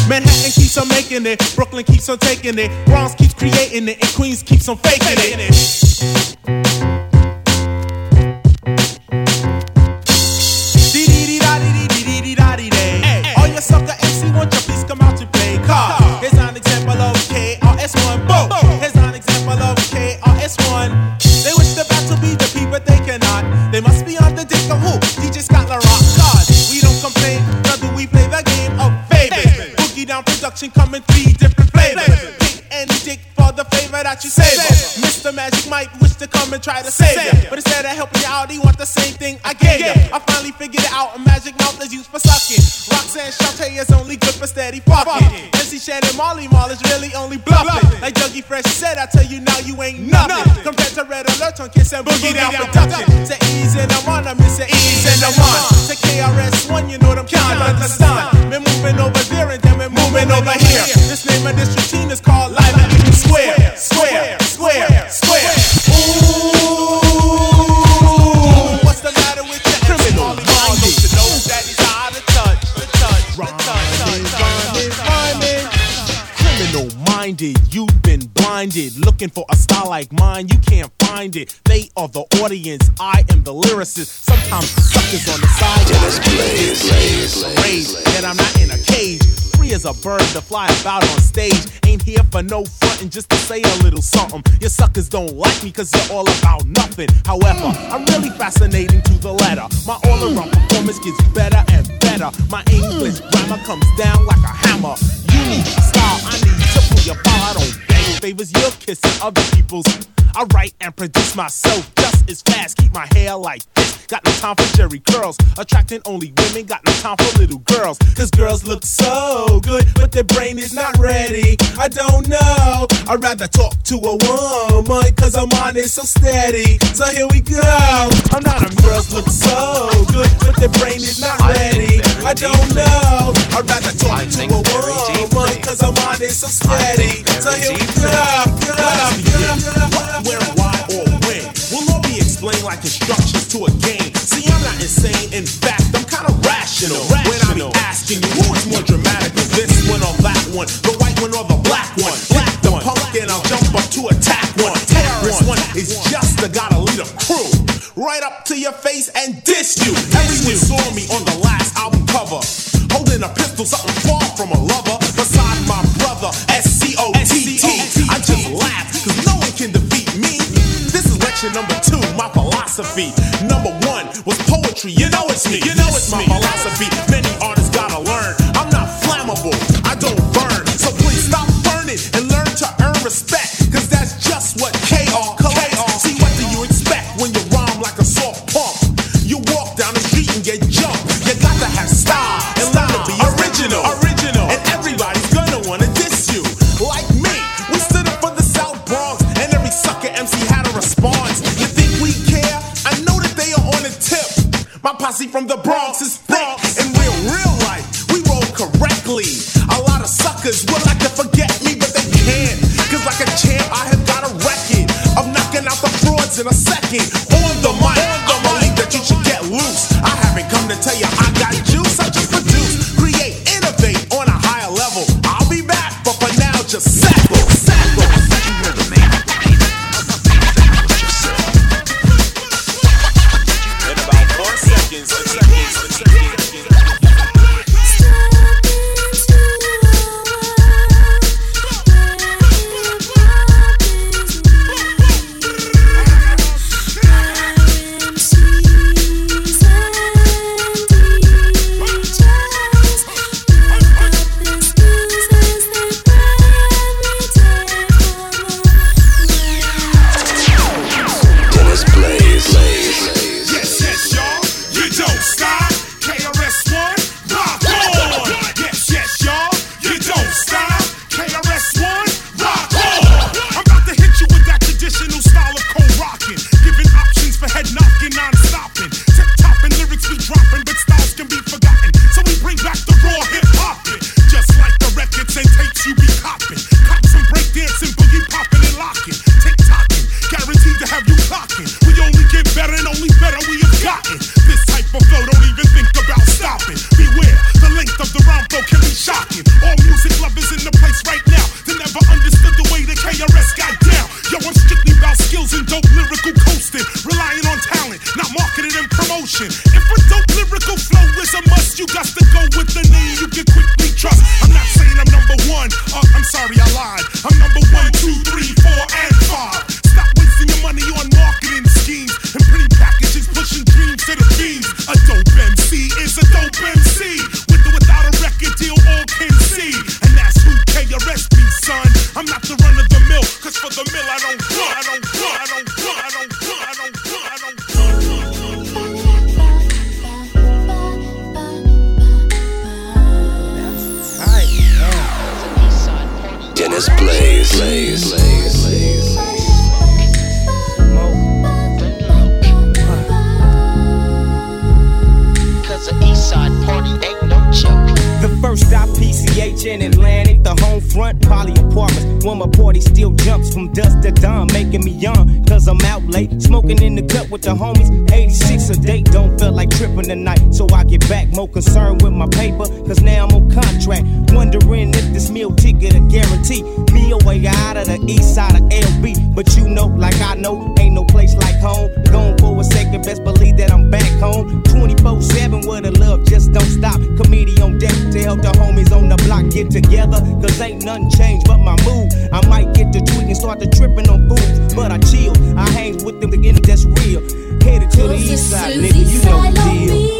Manhattan keeps on making it, Brooklyn keeps on taking it, Bronx keeps creating it, and Queens keeps on faking it. collection come in three different flavors. And dick for the favor that you save. Mr. Magic Mike wish to come and try to save ya, but instead of helping you out, he want the same thing I gave ya. I finally figured out a magic mouth is used for sucking. Roxanne Shanté is only good for steady fucking. MC Shannon Molly Mall is really only bluffing. Like Juggy Fresh said, I tell you now you ain't nothing. Compared to Red Alert on Kiss and Boogie Down Production. To Ease and I'm on, I miss it. Ease and I'm on. To KRS One, you know them kind understand. Been moving over this over here. This name of this routine blinded. Looking for a style like mine, you can't find it. They are the audience, I am the lyricist. Sometimes suckers on the side. Raised yet I'm not in a cage. Free as a bird to fly about on stage. Ain't here for no frontin', just to say a little something. Your suckers don't like me cause you're all about nothing. However, I'm really fascinating to the letter. My all around performance gets better and better. My English grammar comes down like a hammer. Unique style, I need to pull your don't beg favors, you're kissing other people's. I write and produce myself just as fast. Keep my hair like this. Got no time for jerry curls. Attracting only women. Got no time for little girls. Cause girls look so good, but their brain is not ready. I don't know. I'd rather talk to a woman. Cause her mind is so steady. So here we go. I'm not a girls look so good, but their brain is not ready. I don't know. I'd rather talk to a woman. Cause her mind is so steady. So here we go. What, where, why, or when will all be explained like instructions to a game. See, I'm not insane. In fact, I'm kind of rational. When I be asking you, who is more dramatic, this one or that one, the white one or the black one? Black the punk, and I'll jump up to attack one. Terrorist one is just the gotta lead a crew. Right up to your face and diss you. Everyone saw me on the last album cover. Holding a pistol, something far from a philosophy. Number one was poetry, you know it's me. You know it's my philosophy. Many artists skills dope lyrical coasting, relying on talent, not marketing and promotion. If a dope lyrical flow is a must, you got to go with the name you can quickly trust. I'm not saying I'm number one. Uh, I'm sorry, I lied. I'm number one, two, three, four, and five. Stop wasting your money on marketing schemes and pretty packages pushing dreams to the beams. A dope MC is a dope MC. With or without a record deal, all can see. And that's who KRS be, son. I'm not the run of the mill, cause for the mill I don't Blaze. Blaze. Blaze. Cause the east party ain't no joke. The first stop PCH in Atlantic, the home front poly apartments. When my party still jumps from dusk to dawn, making me young. Cause I'm out late, smoking in the cut with the homies. 86 a date, don't feel like tripping tonight. So I get back, more concerned with my paper. Cause now I'm on contract. Wondering if this meal ticket a guarantee. Me away out of the east side of LB. But you know, like I know, ain't no place like home. Gone for a second, best believe that I'm back home. 24 7 where the love just don't stop. Comedian day to help the homies on the block get together. Cause ain't nothing changed but my mood. I might get to tweaking, start to tripping on fools. But I chill, I hang with them to get that's real. Headed to the east side, nigga, you know the deal.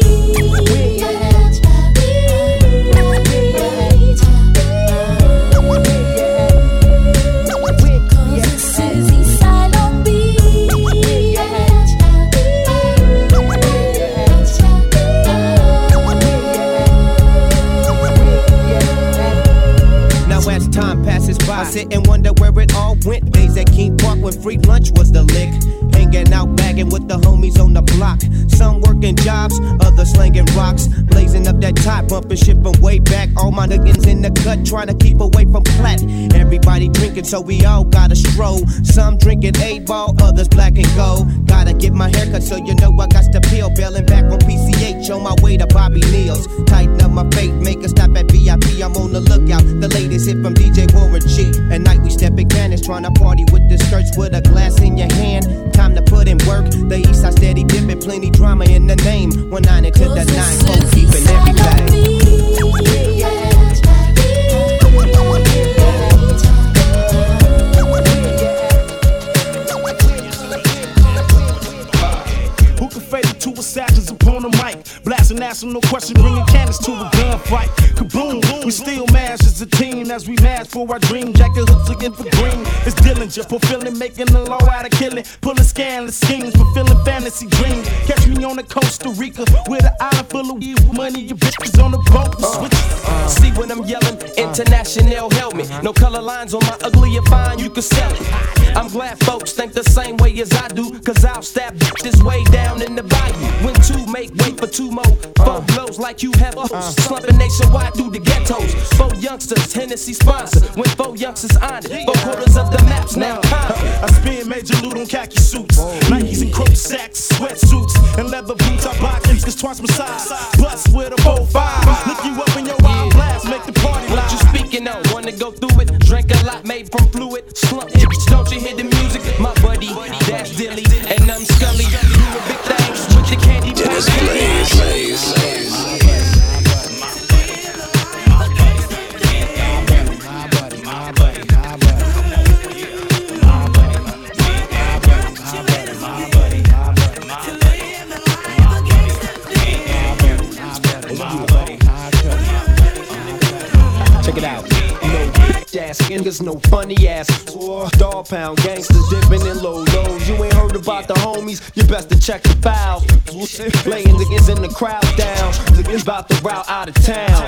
Sit and wonder where it all went. Days at King Park when free lunch was the lick. Hanging out, bagging with the homies on the block. Some working jobs, others slinging rocks. Blazing up that top, bumping, shipping way back. All my niggas in the cut, trying to keep away from plat. Everybody drinking, so we all gotta stroll. Some drinking eight ball, others black and gold. Gotta get my haircut, so you know I got to peel. Bailing back on PCH on my way to Bobby Neal's. Tighten up my fate, make a stop at VIP. I'm on the lookout. The latest hit from DJ Warren G. At night we step in cannons, trying to party with the skirts with a glass in your hand. Time to put in work. The east side steady dipping, plenty drama in the name. One nine into the nine, folks keeping everything. Who can fade the two assassins upon the mic? Blasting ass no question, bringing cannons to a gunfight. As we mash for our dream. Jack the hooks again for green. It's Dillinger, fulfilling, making the law out of killing. Pulling scandalous schemes, fulfilling fantasy dreams. Catch me on the Costa Rica with an island full of weed, money, your bitches on the boat. Switch. See when I'm yelling, international help me. No color lines on my ugly and fine, you can sell it. I'm glad folks think the same way as I do, cause I'll stab this way down in the bayou. When make way for two more, four uh. blows like you have a hoes. Slumping nationwide through the ghettos. Four youngsters, Hennessy sponsor. When four youngsters on it, four quarters of the maps now uh. conquered. I spin major loot on khaki suits, Nikes and crook sacks, sweatsuits, and leather boots. I buy niggas twice my size. Bust with a 4-5. Look you up in your eye blast, make the party What loud. you speaking on? Wanna go through it? Drink a lot made from fluid. Slump hips, don't you hear the music? Bitch ass niggas, no funny ass. Dog pound gangsters dipping in low lows. You ain't heard about the homies, you best to check the files. Laying niggas in the crowd down. Niggas about to route out of town.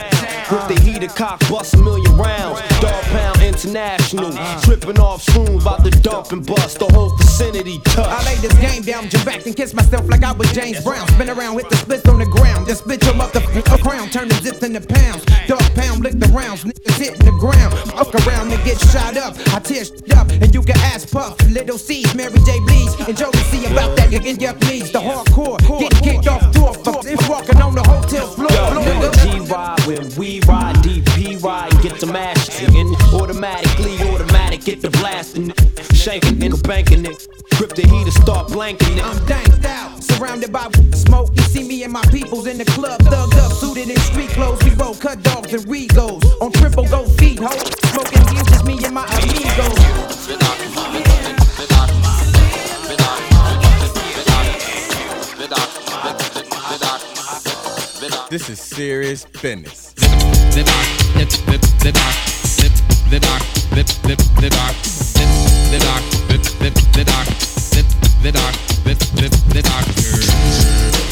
With the heater cock, bust a million rounds. Dog pound international. Tripping off soon, about to dump and bust the whole vicinity touch. I lay this game down, jump back and kiss myself like I was James Brown. Spin around, hit the splits on the ground. Then split your mother crown, turn the zips into pounds. Dog pound, lick the rounds, niggas hitting the ground. Fuck around and get shot up. I tear up, and you can ask Puff, Little C's, Mary J. And Joe see about that in your knees. The hardcore, getting kicked off tour, if walking on the hotel floor. Yo, floor, nigga, nigga. G ride when we ride, DP ride, get the mash and automatically automatic, get the blasting, shaking, nigga, banking it, grip the heater, start blanking it. I'm danked out, surrounded by smoke. You see me and my peoples in the club, thugged up, suited in street clothes. We roll cut dogs and regos on triple go feet, ho. Smoking weed, just me and my amigos. This is serious business.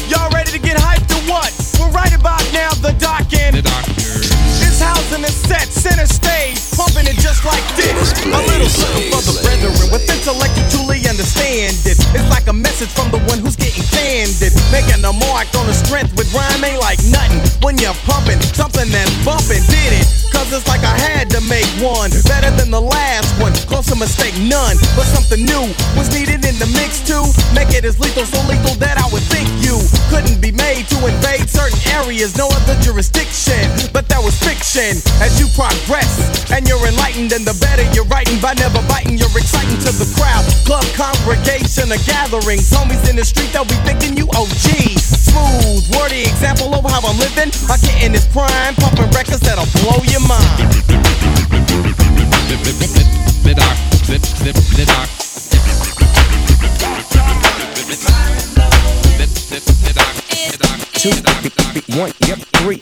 Y'all ready to get hyped or what? We're right about now, the dock end. This housing is set, center stage, pumping it just like this. A little something for the brethren with intellect you truly understand it. It's like a message from the one who's getting candid. Making a mark on the strength with rhyme ain't like nothing. When you're pumping, something that's bumping, did it. Cause it's like I had to make one better than the last one. Close to mistake, none. But something new was needed in the mix too. Make it as lethal, so lethal that I would think you couldn't be made to invade certain areas, no other jurisdiction. But that was fiction. As you progress and you're enlightened, and the better you're writing by never biting, you're exciting to the crowd. Club congregation or gatherings, homies in the street, they'll be thinking you OG. Smooth, wordy example of how a I'm living, I get in prime, pumping records that'll blow your mind. Two, one, yep, three.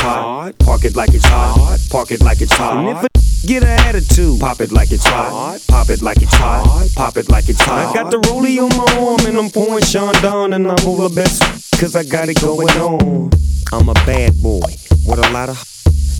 hot. Park it like it's hot. Park it like it's hot. And if a Get an attitude. Pop it like it's hot. Pop it like it's hot. Pop it like it's hot. I got the rollie on my arm and I'm pouring Chandon and I'm all the best cause I got it going on. I'm a bad boy with a lot of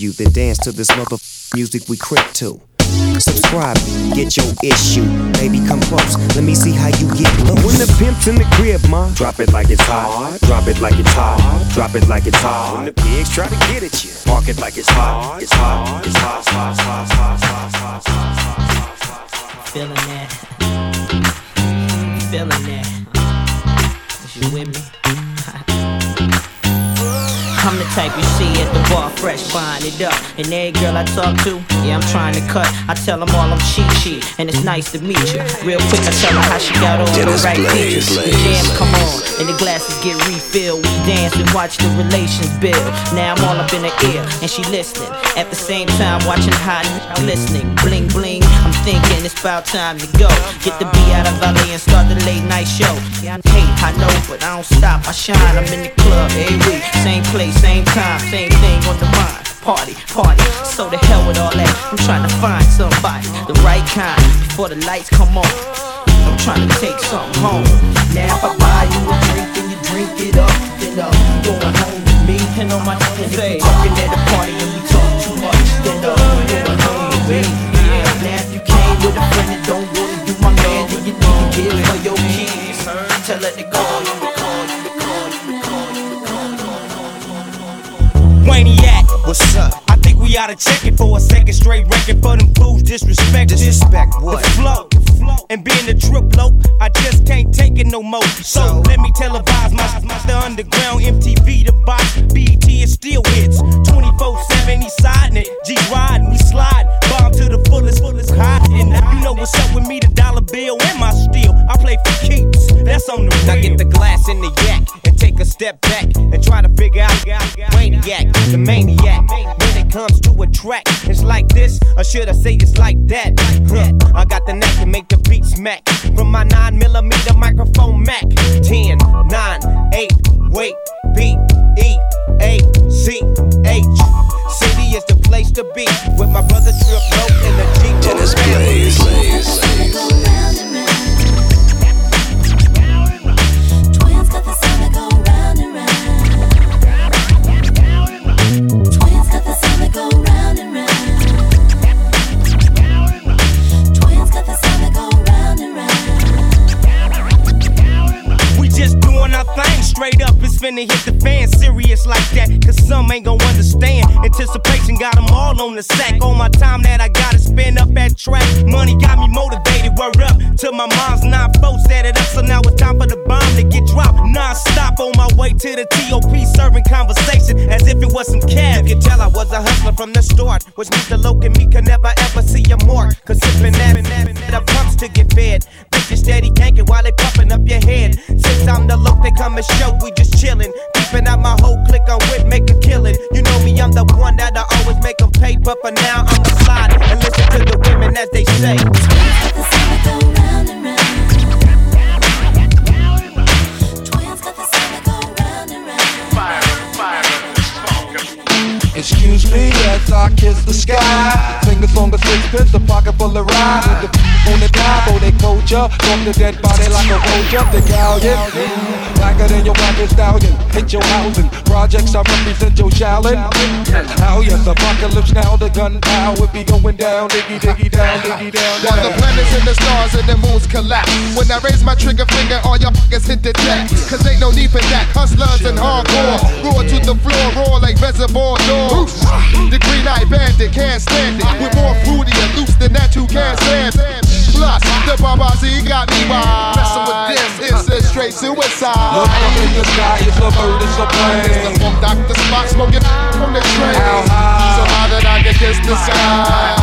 you, then dance to this mother music we crip to. Subscribe, get your issue. Baby, come close. Let me see how you get loose. When the pimp's in the crib, ma, drop it like it's hot. Drop it like it's hot. Drop it like it's hot. When the pigs try to get at you, park it like it's hot. It's hot. It's hot. It's hot. It's hot. It's hot. It's hot. It's hot. It's hot. Feeling that. Feeling that. Is you with me? I'm the type you see at the bar, fresh, buying it up. And every girl I talk to, yeah, I'm trying to cut. I tell them all I'm cheat sheet, and it's nice to meet you. Real quick, I tell her how she got the Dennis right Blaze, features. The jam come on, and the glasses get refilled. We dance and watch the relations build. Now I'm all up in her ear, and she listening. At the same time, watching I'm listening. Bling bling, I'm thinking it's about time to go. Get the B out of LA and start the late night show. Yeah, I hate, I know, but I don't stop. I shine, I'm in the club every week. Same place, same time, same thing on the mind. Party, party, so the hell with all that. I'm trying to find somebody, the right kind, before the lights come on. I'm trying to take something home. Now if I buy you a drink and you drink it up, then uh, you going home with me. And on my and if we talking at a party and we talk too much, then uh, you going home with me. Yeah, now if you came with a friend that don't wanna do my man, then you need to give her your keys. Tell her to call Wayniac, what's up? I think we oughta check it for a second straight record for them fools disrespect. Disrespect what? The flow. And being a drip low, I just can't take it no more. So, let me televise my, my the underground MTV the box. BET is still hits. 24-7, he siding it. G riding, we slide. Bomb to the fullest, fullest high. And you know what's up with me, the dollar bill and my steel. I play for keeps. That's on the. Now get the glass in the yak take a step back and try to figure out Wayniac, the maniac. When it comes to a track, it's like this, or should I say it's like that? Huh, I got the knack to make the beat smack from my 9 millimeter microphone Mac. 10, 9, 8, wait, B, E, A, C, H. City is the place to be with my brother Tripp Locc in the Jeep. Dennis Blaze, Blaze, Blaze. Twins got the Our thing straight up. It's finna hit the fan serious like that. Cause some ain't gon' understand. Anticipation got them all on the sack. All my time that I gotta spend up at track. Money got me motivated. Word up to my mom's nine folks set it up. So now it's time for the bomb to get dropped. Non stop on my way to the TOP serving conversation as if it was some cash. You can tell I was a hustler from the start. Which means the loc and me could never ever see a mark. Cause sipping that, the pumps to get fed. Bitches steady tanking while they pumping up your head. Since I'm the loc, they come and show we just chillin'. Keeping out my whole clique on with make a killing. You know me, I'm the one that I always make them pay. But for now, I'ma slide and listen to the women as they say. The go round and round. Excuse me as I kiss the sky. Sing a song of sixpence, a pocket full of. With the on the dive, oh they culture. From the dead body like a vulture. The galleon, blacker than your blackest stallion. Hit your housing. Projects I represent your challenge. How yes, apocalypse now. The gun power be going down, diggy diggy down, diggy down. While the planets and the stars and the moons collapse. When I raise my trigger finger, all y'all fuckers hit the deck. Cause ain't no need for that. Hustlers and hardcore. Roar to the floor, roar like reservoir doors. The green eye bandit can't stand it. We're more fruity and loose than that, you can't stand it. Plus, the Babazi got me wild. Messing with this, it's a straight suicide. Look up in the sky, it's a bird, it's a plane. It's the Funk Doctor Spock smoking from the train. How high? So how did I get kiss the sky?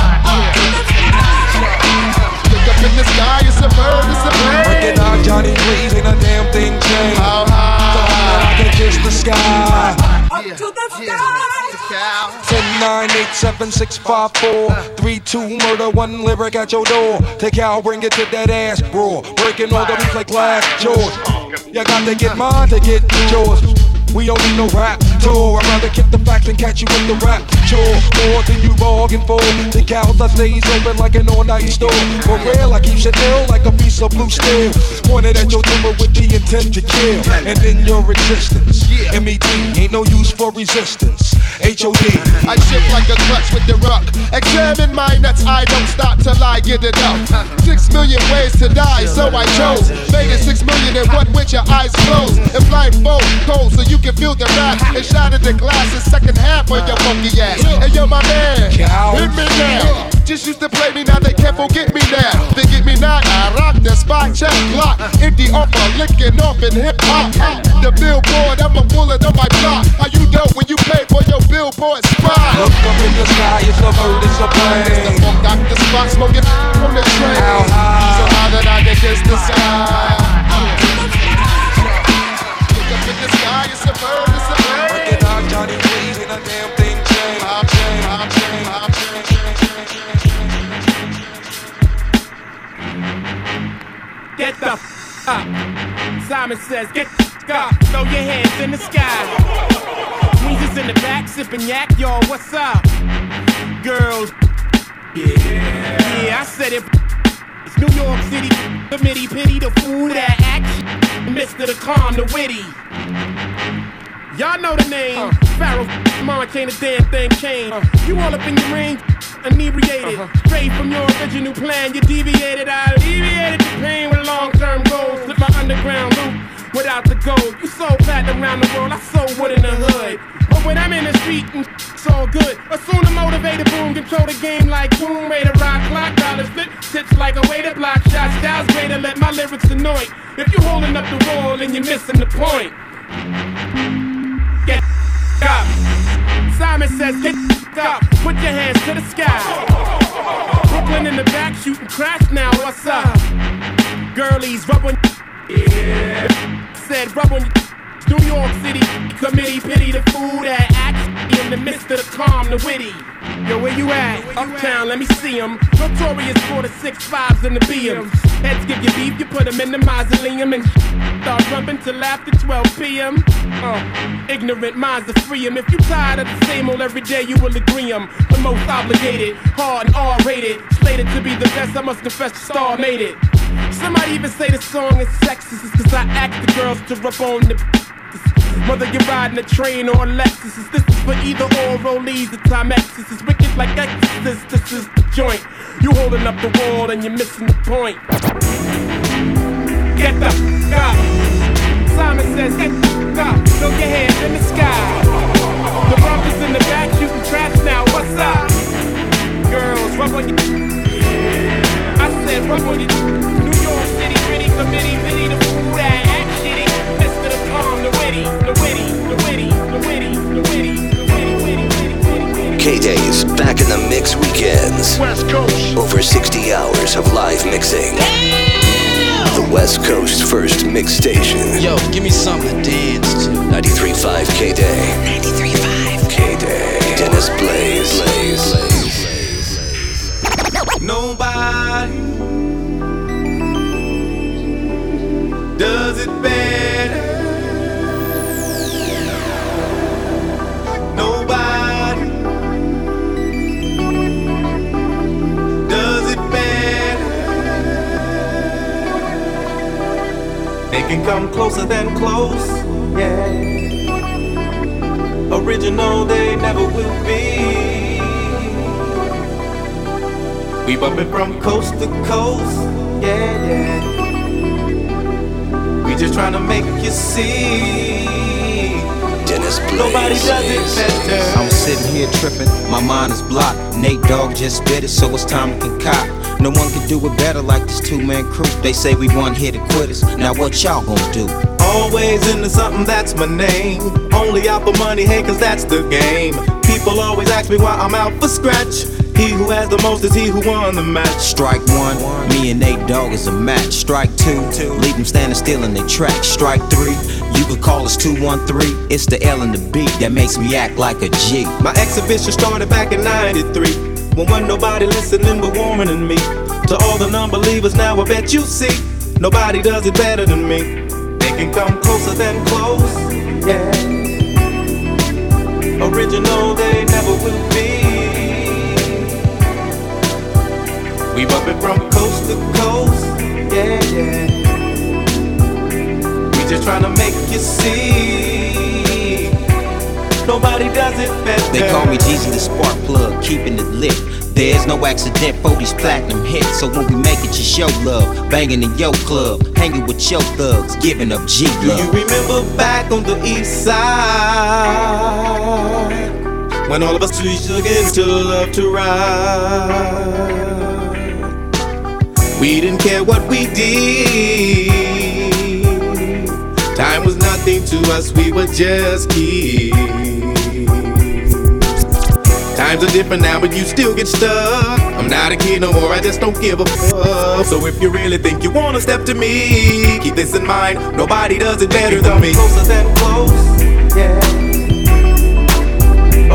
Look up in the sky, it's a bird, it's a plane. Working out Johnny Blaze, ain't a damn thing changed. How high? So I can kiss the sky. Up to the sky. 10, 9, 8, 7, 6, 5, 4, 3, 2, murder, one lyric at your door. Take out, bring it to that ass, bro. Breaking all the beats like glass George. You got to get mine to get yours. We don't need no rap tour. I'd rather kick the facts and catch you with the rap chore. More than you bargain for. The I stays open like an all-night store. For real, I keep shit ill like a piece of blue steel. Pointed at your timber with the intent to kill. And in your existence, MET ain't no use for resistance. HOD. I shift like a clutch with the ruck. Examine my nuts, I don't stop till I get it up. Six million ways to die, so I chose. Made it six million in one with your eyes closed. And blindfold cold so you can feel the rap. And shattered the glass in second half of your funky ass. And you're my man, hit me now. Just used to play me, now they can't forget me now. They get me not, I rock the spot, check block. Empty offer, licking off in hip hop. The billboard, I'm a bullet on my block. How you know when you pay for your billboard spot? Look up in the sky, it's a bird, it's a plane. It's the Funk Doctor Spock, smoking from the train. How high? So how did I get kiss the sky? Look up in the sky, Get the up. Simon says, get the up. Throw your hands in the sky. Weezer's in the back, sipping yak, y'all. What's up? Girls. Yeah. Yeah, I said it. It's New York City. Committee, pity the fool that act. Mr. the calm, the witty. Y'all know the name. Uh-huh. Pharaoh, mama can't a damn thing change. Uh-huh. You all up in your ring, inebriated. Uh-huh. Straight from your original plan, you deviated. I alleviated the pain with long term goals. Slip my underground loop without the gold. You sold platinum around the world, I sold wood in the hood. But when I'm in the street, and it's all good. Assume the motivated boom, control the game like Tomb Raider, rock clock, dollars flip, tips like a way to block shots. Styles way to let my lyrics annoy. If you holding up the wall and you're missing the point. Up. Simon says, get up. Put your hands to the sky. Brooklyn in the back shooting crash now. What's up? Girlies, rub on. Yeah. Said, rub on. New York City committee pity the fool that acts in the midst of the calm, the witty. Yo, where you at? Uptown, let me see 'em. Notorious for the six fives and the BMs. Heads give you beef, you put 'em in the mausoleum and start rumping till after 12 p.m. Uh, ignorant minds are free 'em. If you tired of the same old every day, you will agree 'em. The most obligated, hard and R-rated, slated to be the best. I must confess, the star made it. Somebody even say the song is sexist, it's cause I ask the girls to rub on the. Whether you're riding a train or a Lexus, this is for either or rollies. The time X is wicked like Exorcist. This is the joint. You holding up the wall and you're missing the point. Get the up. Simon says, get the up. Throw your hands in the sky. The bumpers in the back shooting traps now. What's up? Girls, rub on your. I said, rub on your. New York City, pretty committee, pity the fool KDAY's back in the mix weekends. West Coast. Over 60 hours of live mixing. The West Coast first mix station. Yo, give me something to dance to. 93.5 KDAY. 93.5 KDAY. Dennis Blaze. Blaze. Nobody does it better. Can come closer than close, yeah. Original, they never will be. We bumpin' from coast to coast, yeah, yeah. We just tryna make you see. Dennis Nobody does it better. I'm sitting here tripping, my mind is blocked. Nate Dogg just spit it, so it's time to concoct. No one can do it better like this two man crew. They say we one here to quitters. Now what y'all gonna do? Always into something, that's my name. Only out for money, hey, cause that's the game. People always ask me why I'm out for scratch. He who has the most is he who won the match. Strike one, me and Nate Dogg is a match. Strike two, leave them standing still in their track. Strike three, you could call us 213. It's the L and the B that makes me act like a G. My exhibition started back in 93. When wasn't nobody listening but warmer than me. To all the non-believers now I bet you see. Nobody does it better than me. They can come closer than close, yeah. Original they never will be. We bumpin' from coast to coast, yeah, yeah. We just tryna make you see. Nobody does it better. They call me Jeezy the spark plug, keeping it lit. There's no accident for these platinum hits. So when we make it, you show love. Banging in your club, hanging with your thugs, giving up G love. Do you remember back on the east side? When all of us used to get to love to ride. We didn't care what we did. Time was to us, we were just kids. Times are different now, but you still get stuck. I'm not a kid no more, I just don't give a fuck. So if you really think you wanna step to me, keep this in mind. Nobody does it better than me. Closer than close, yeah.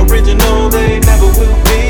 Original, they never will be.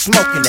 Smoking.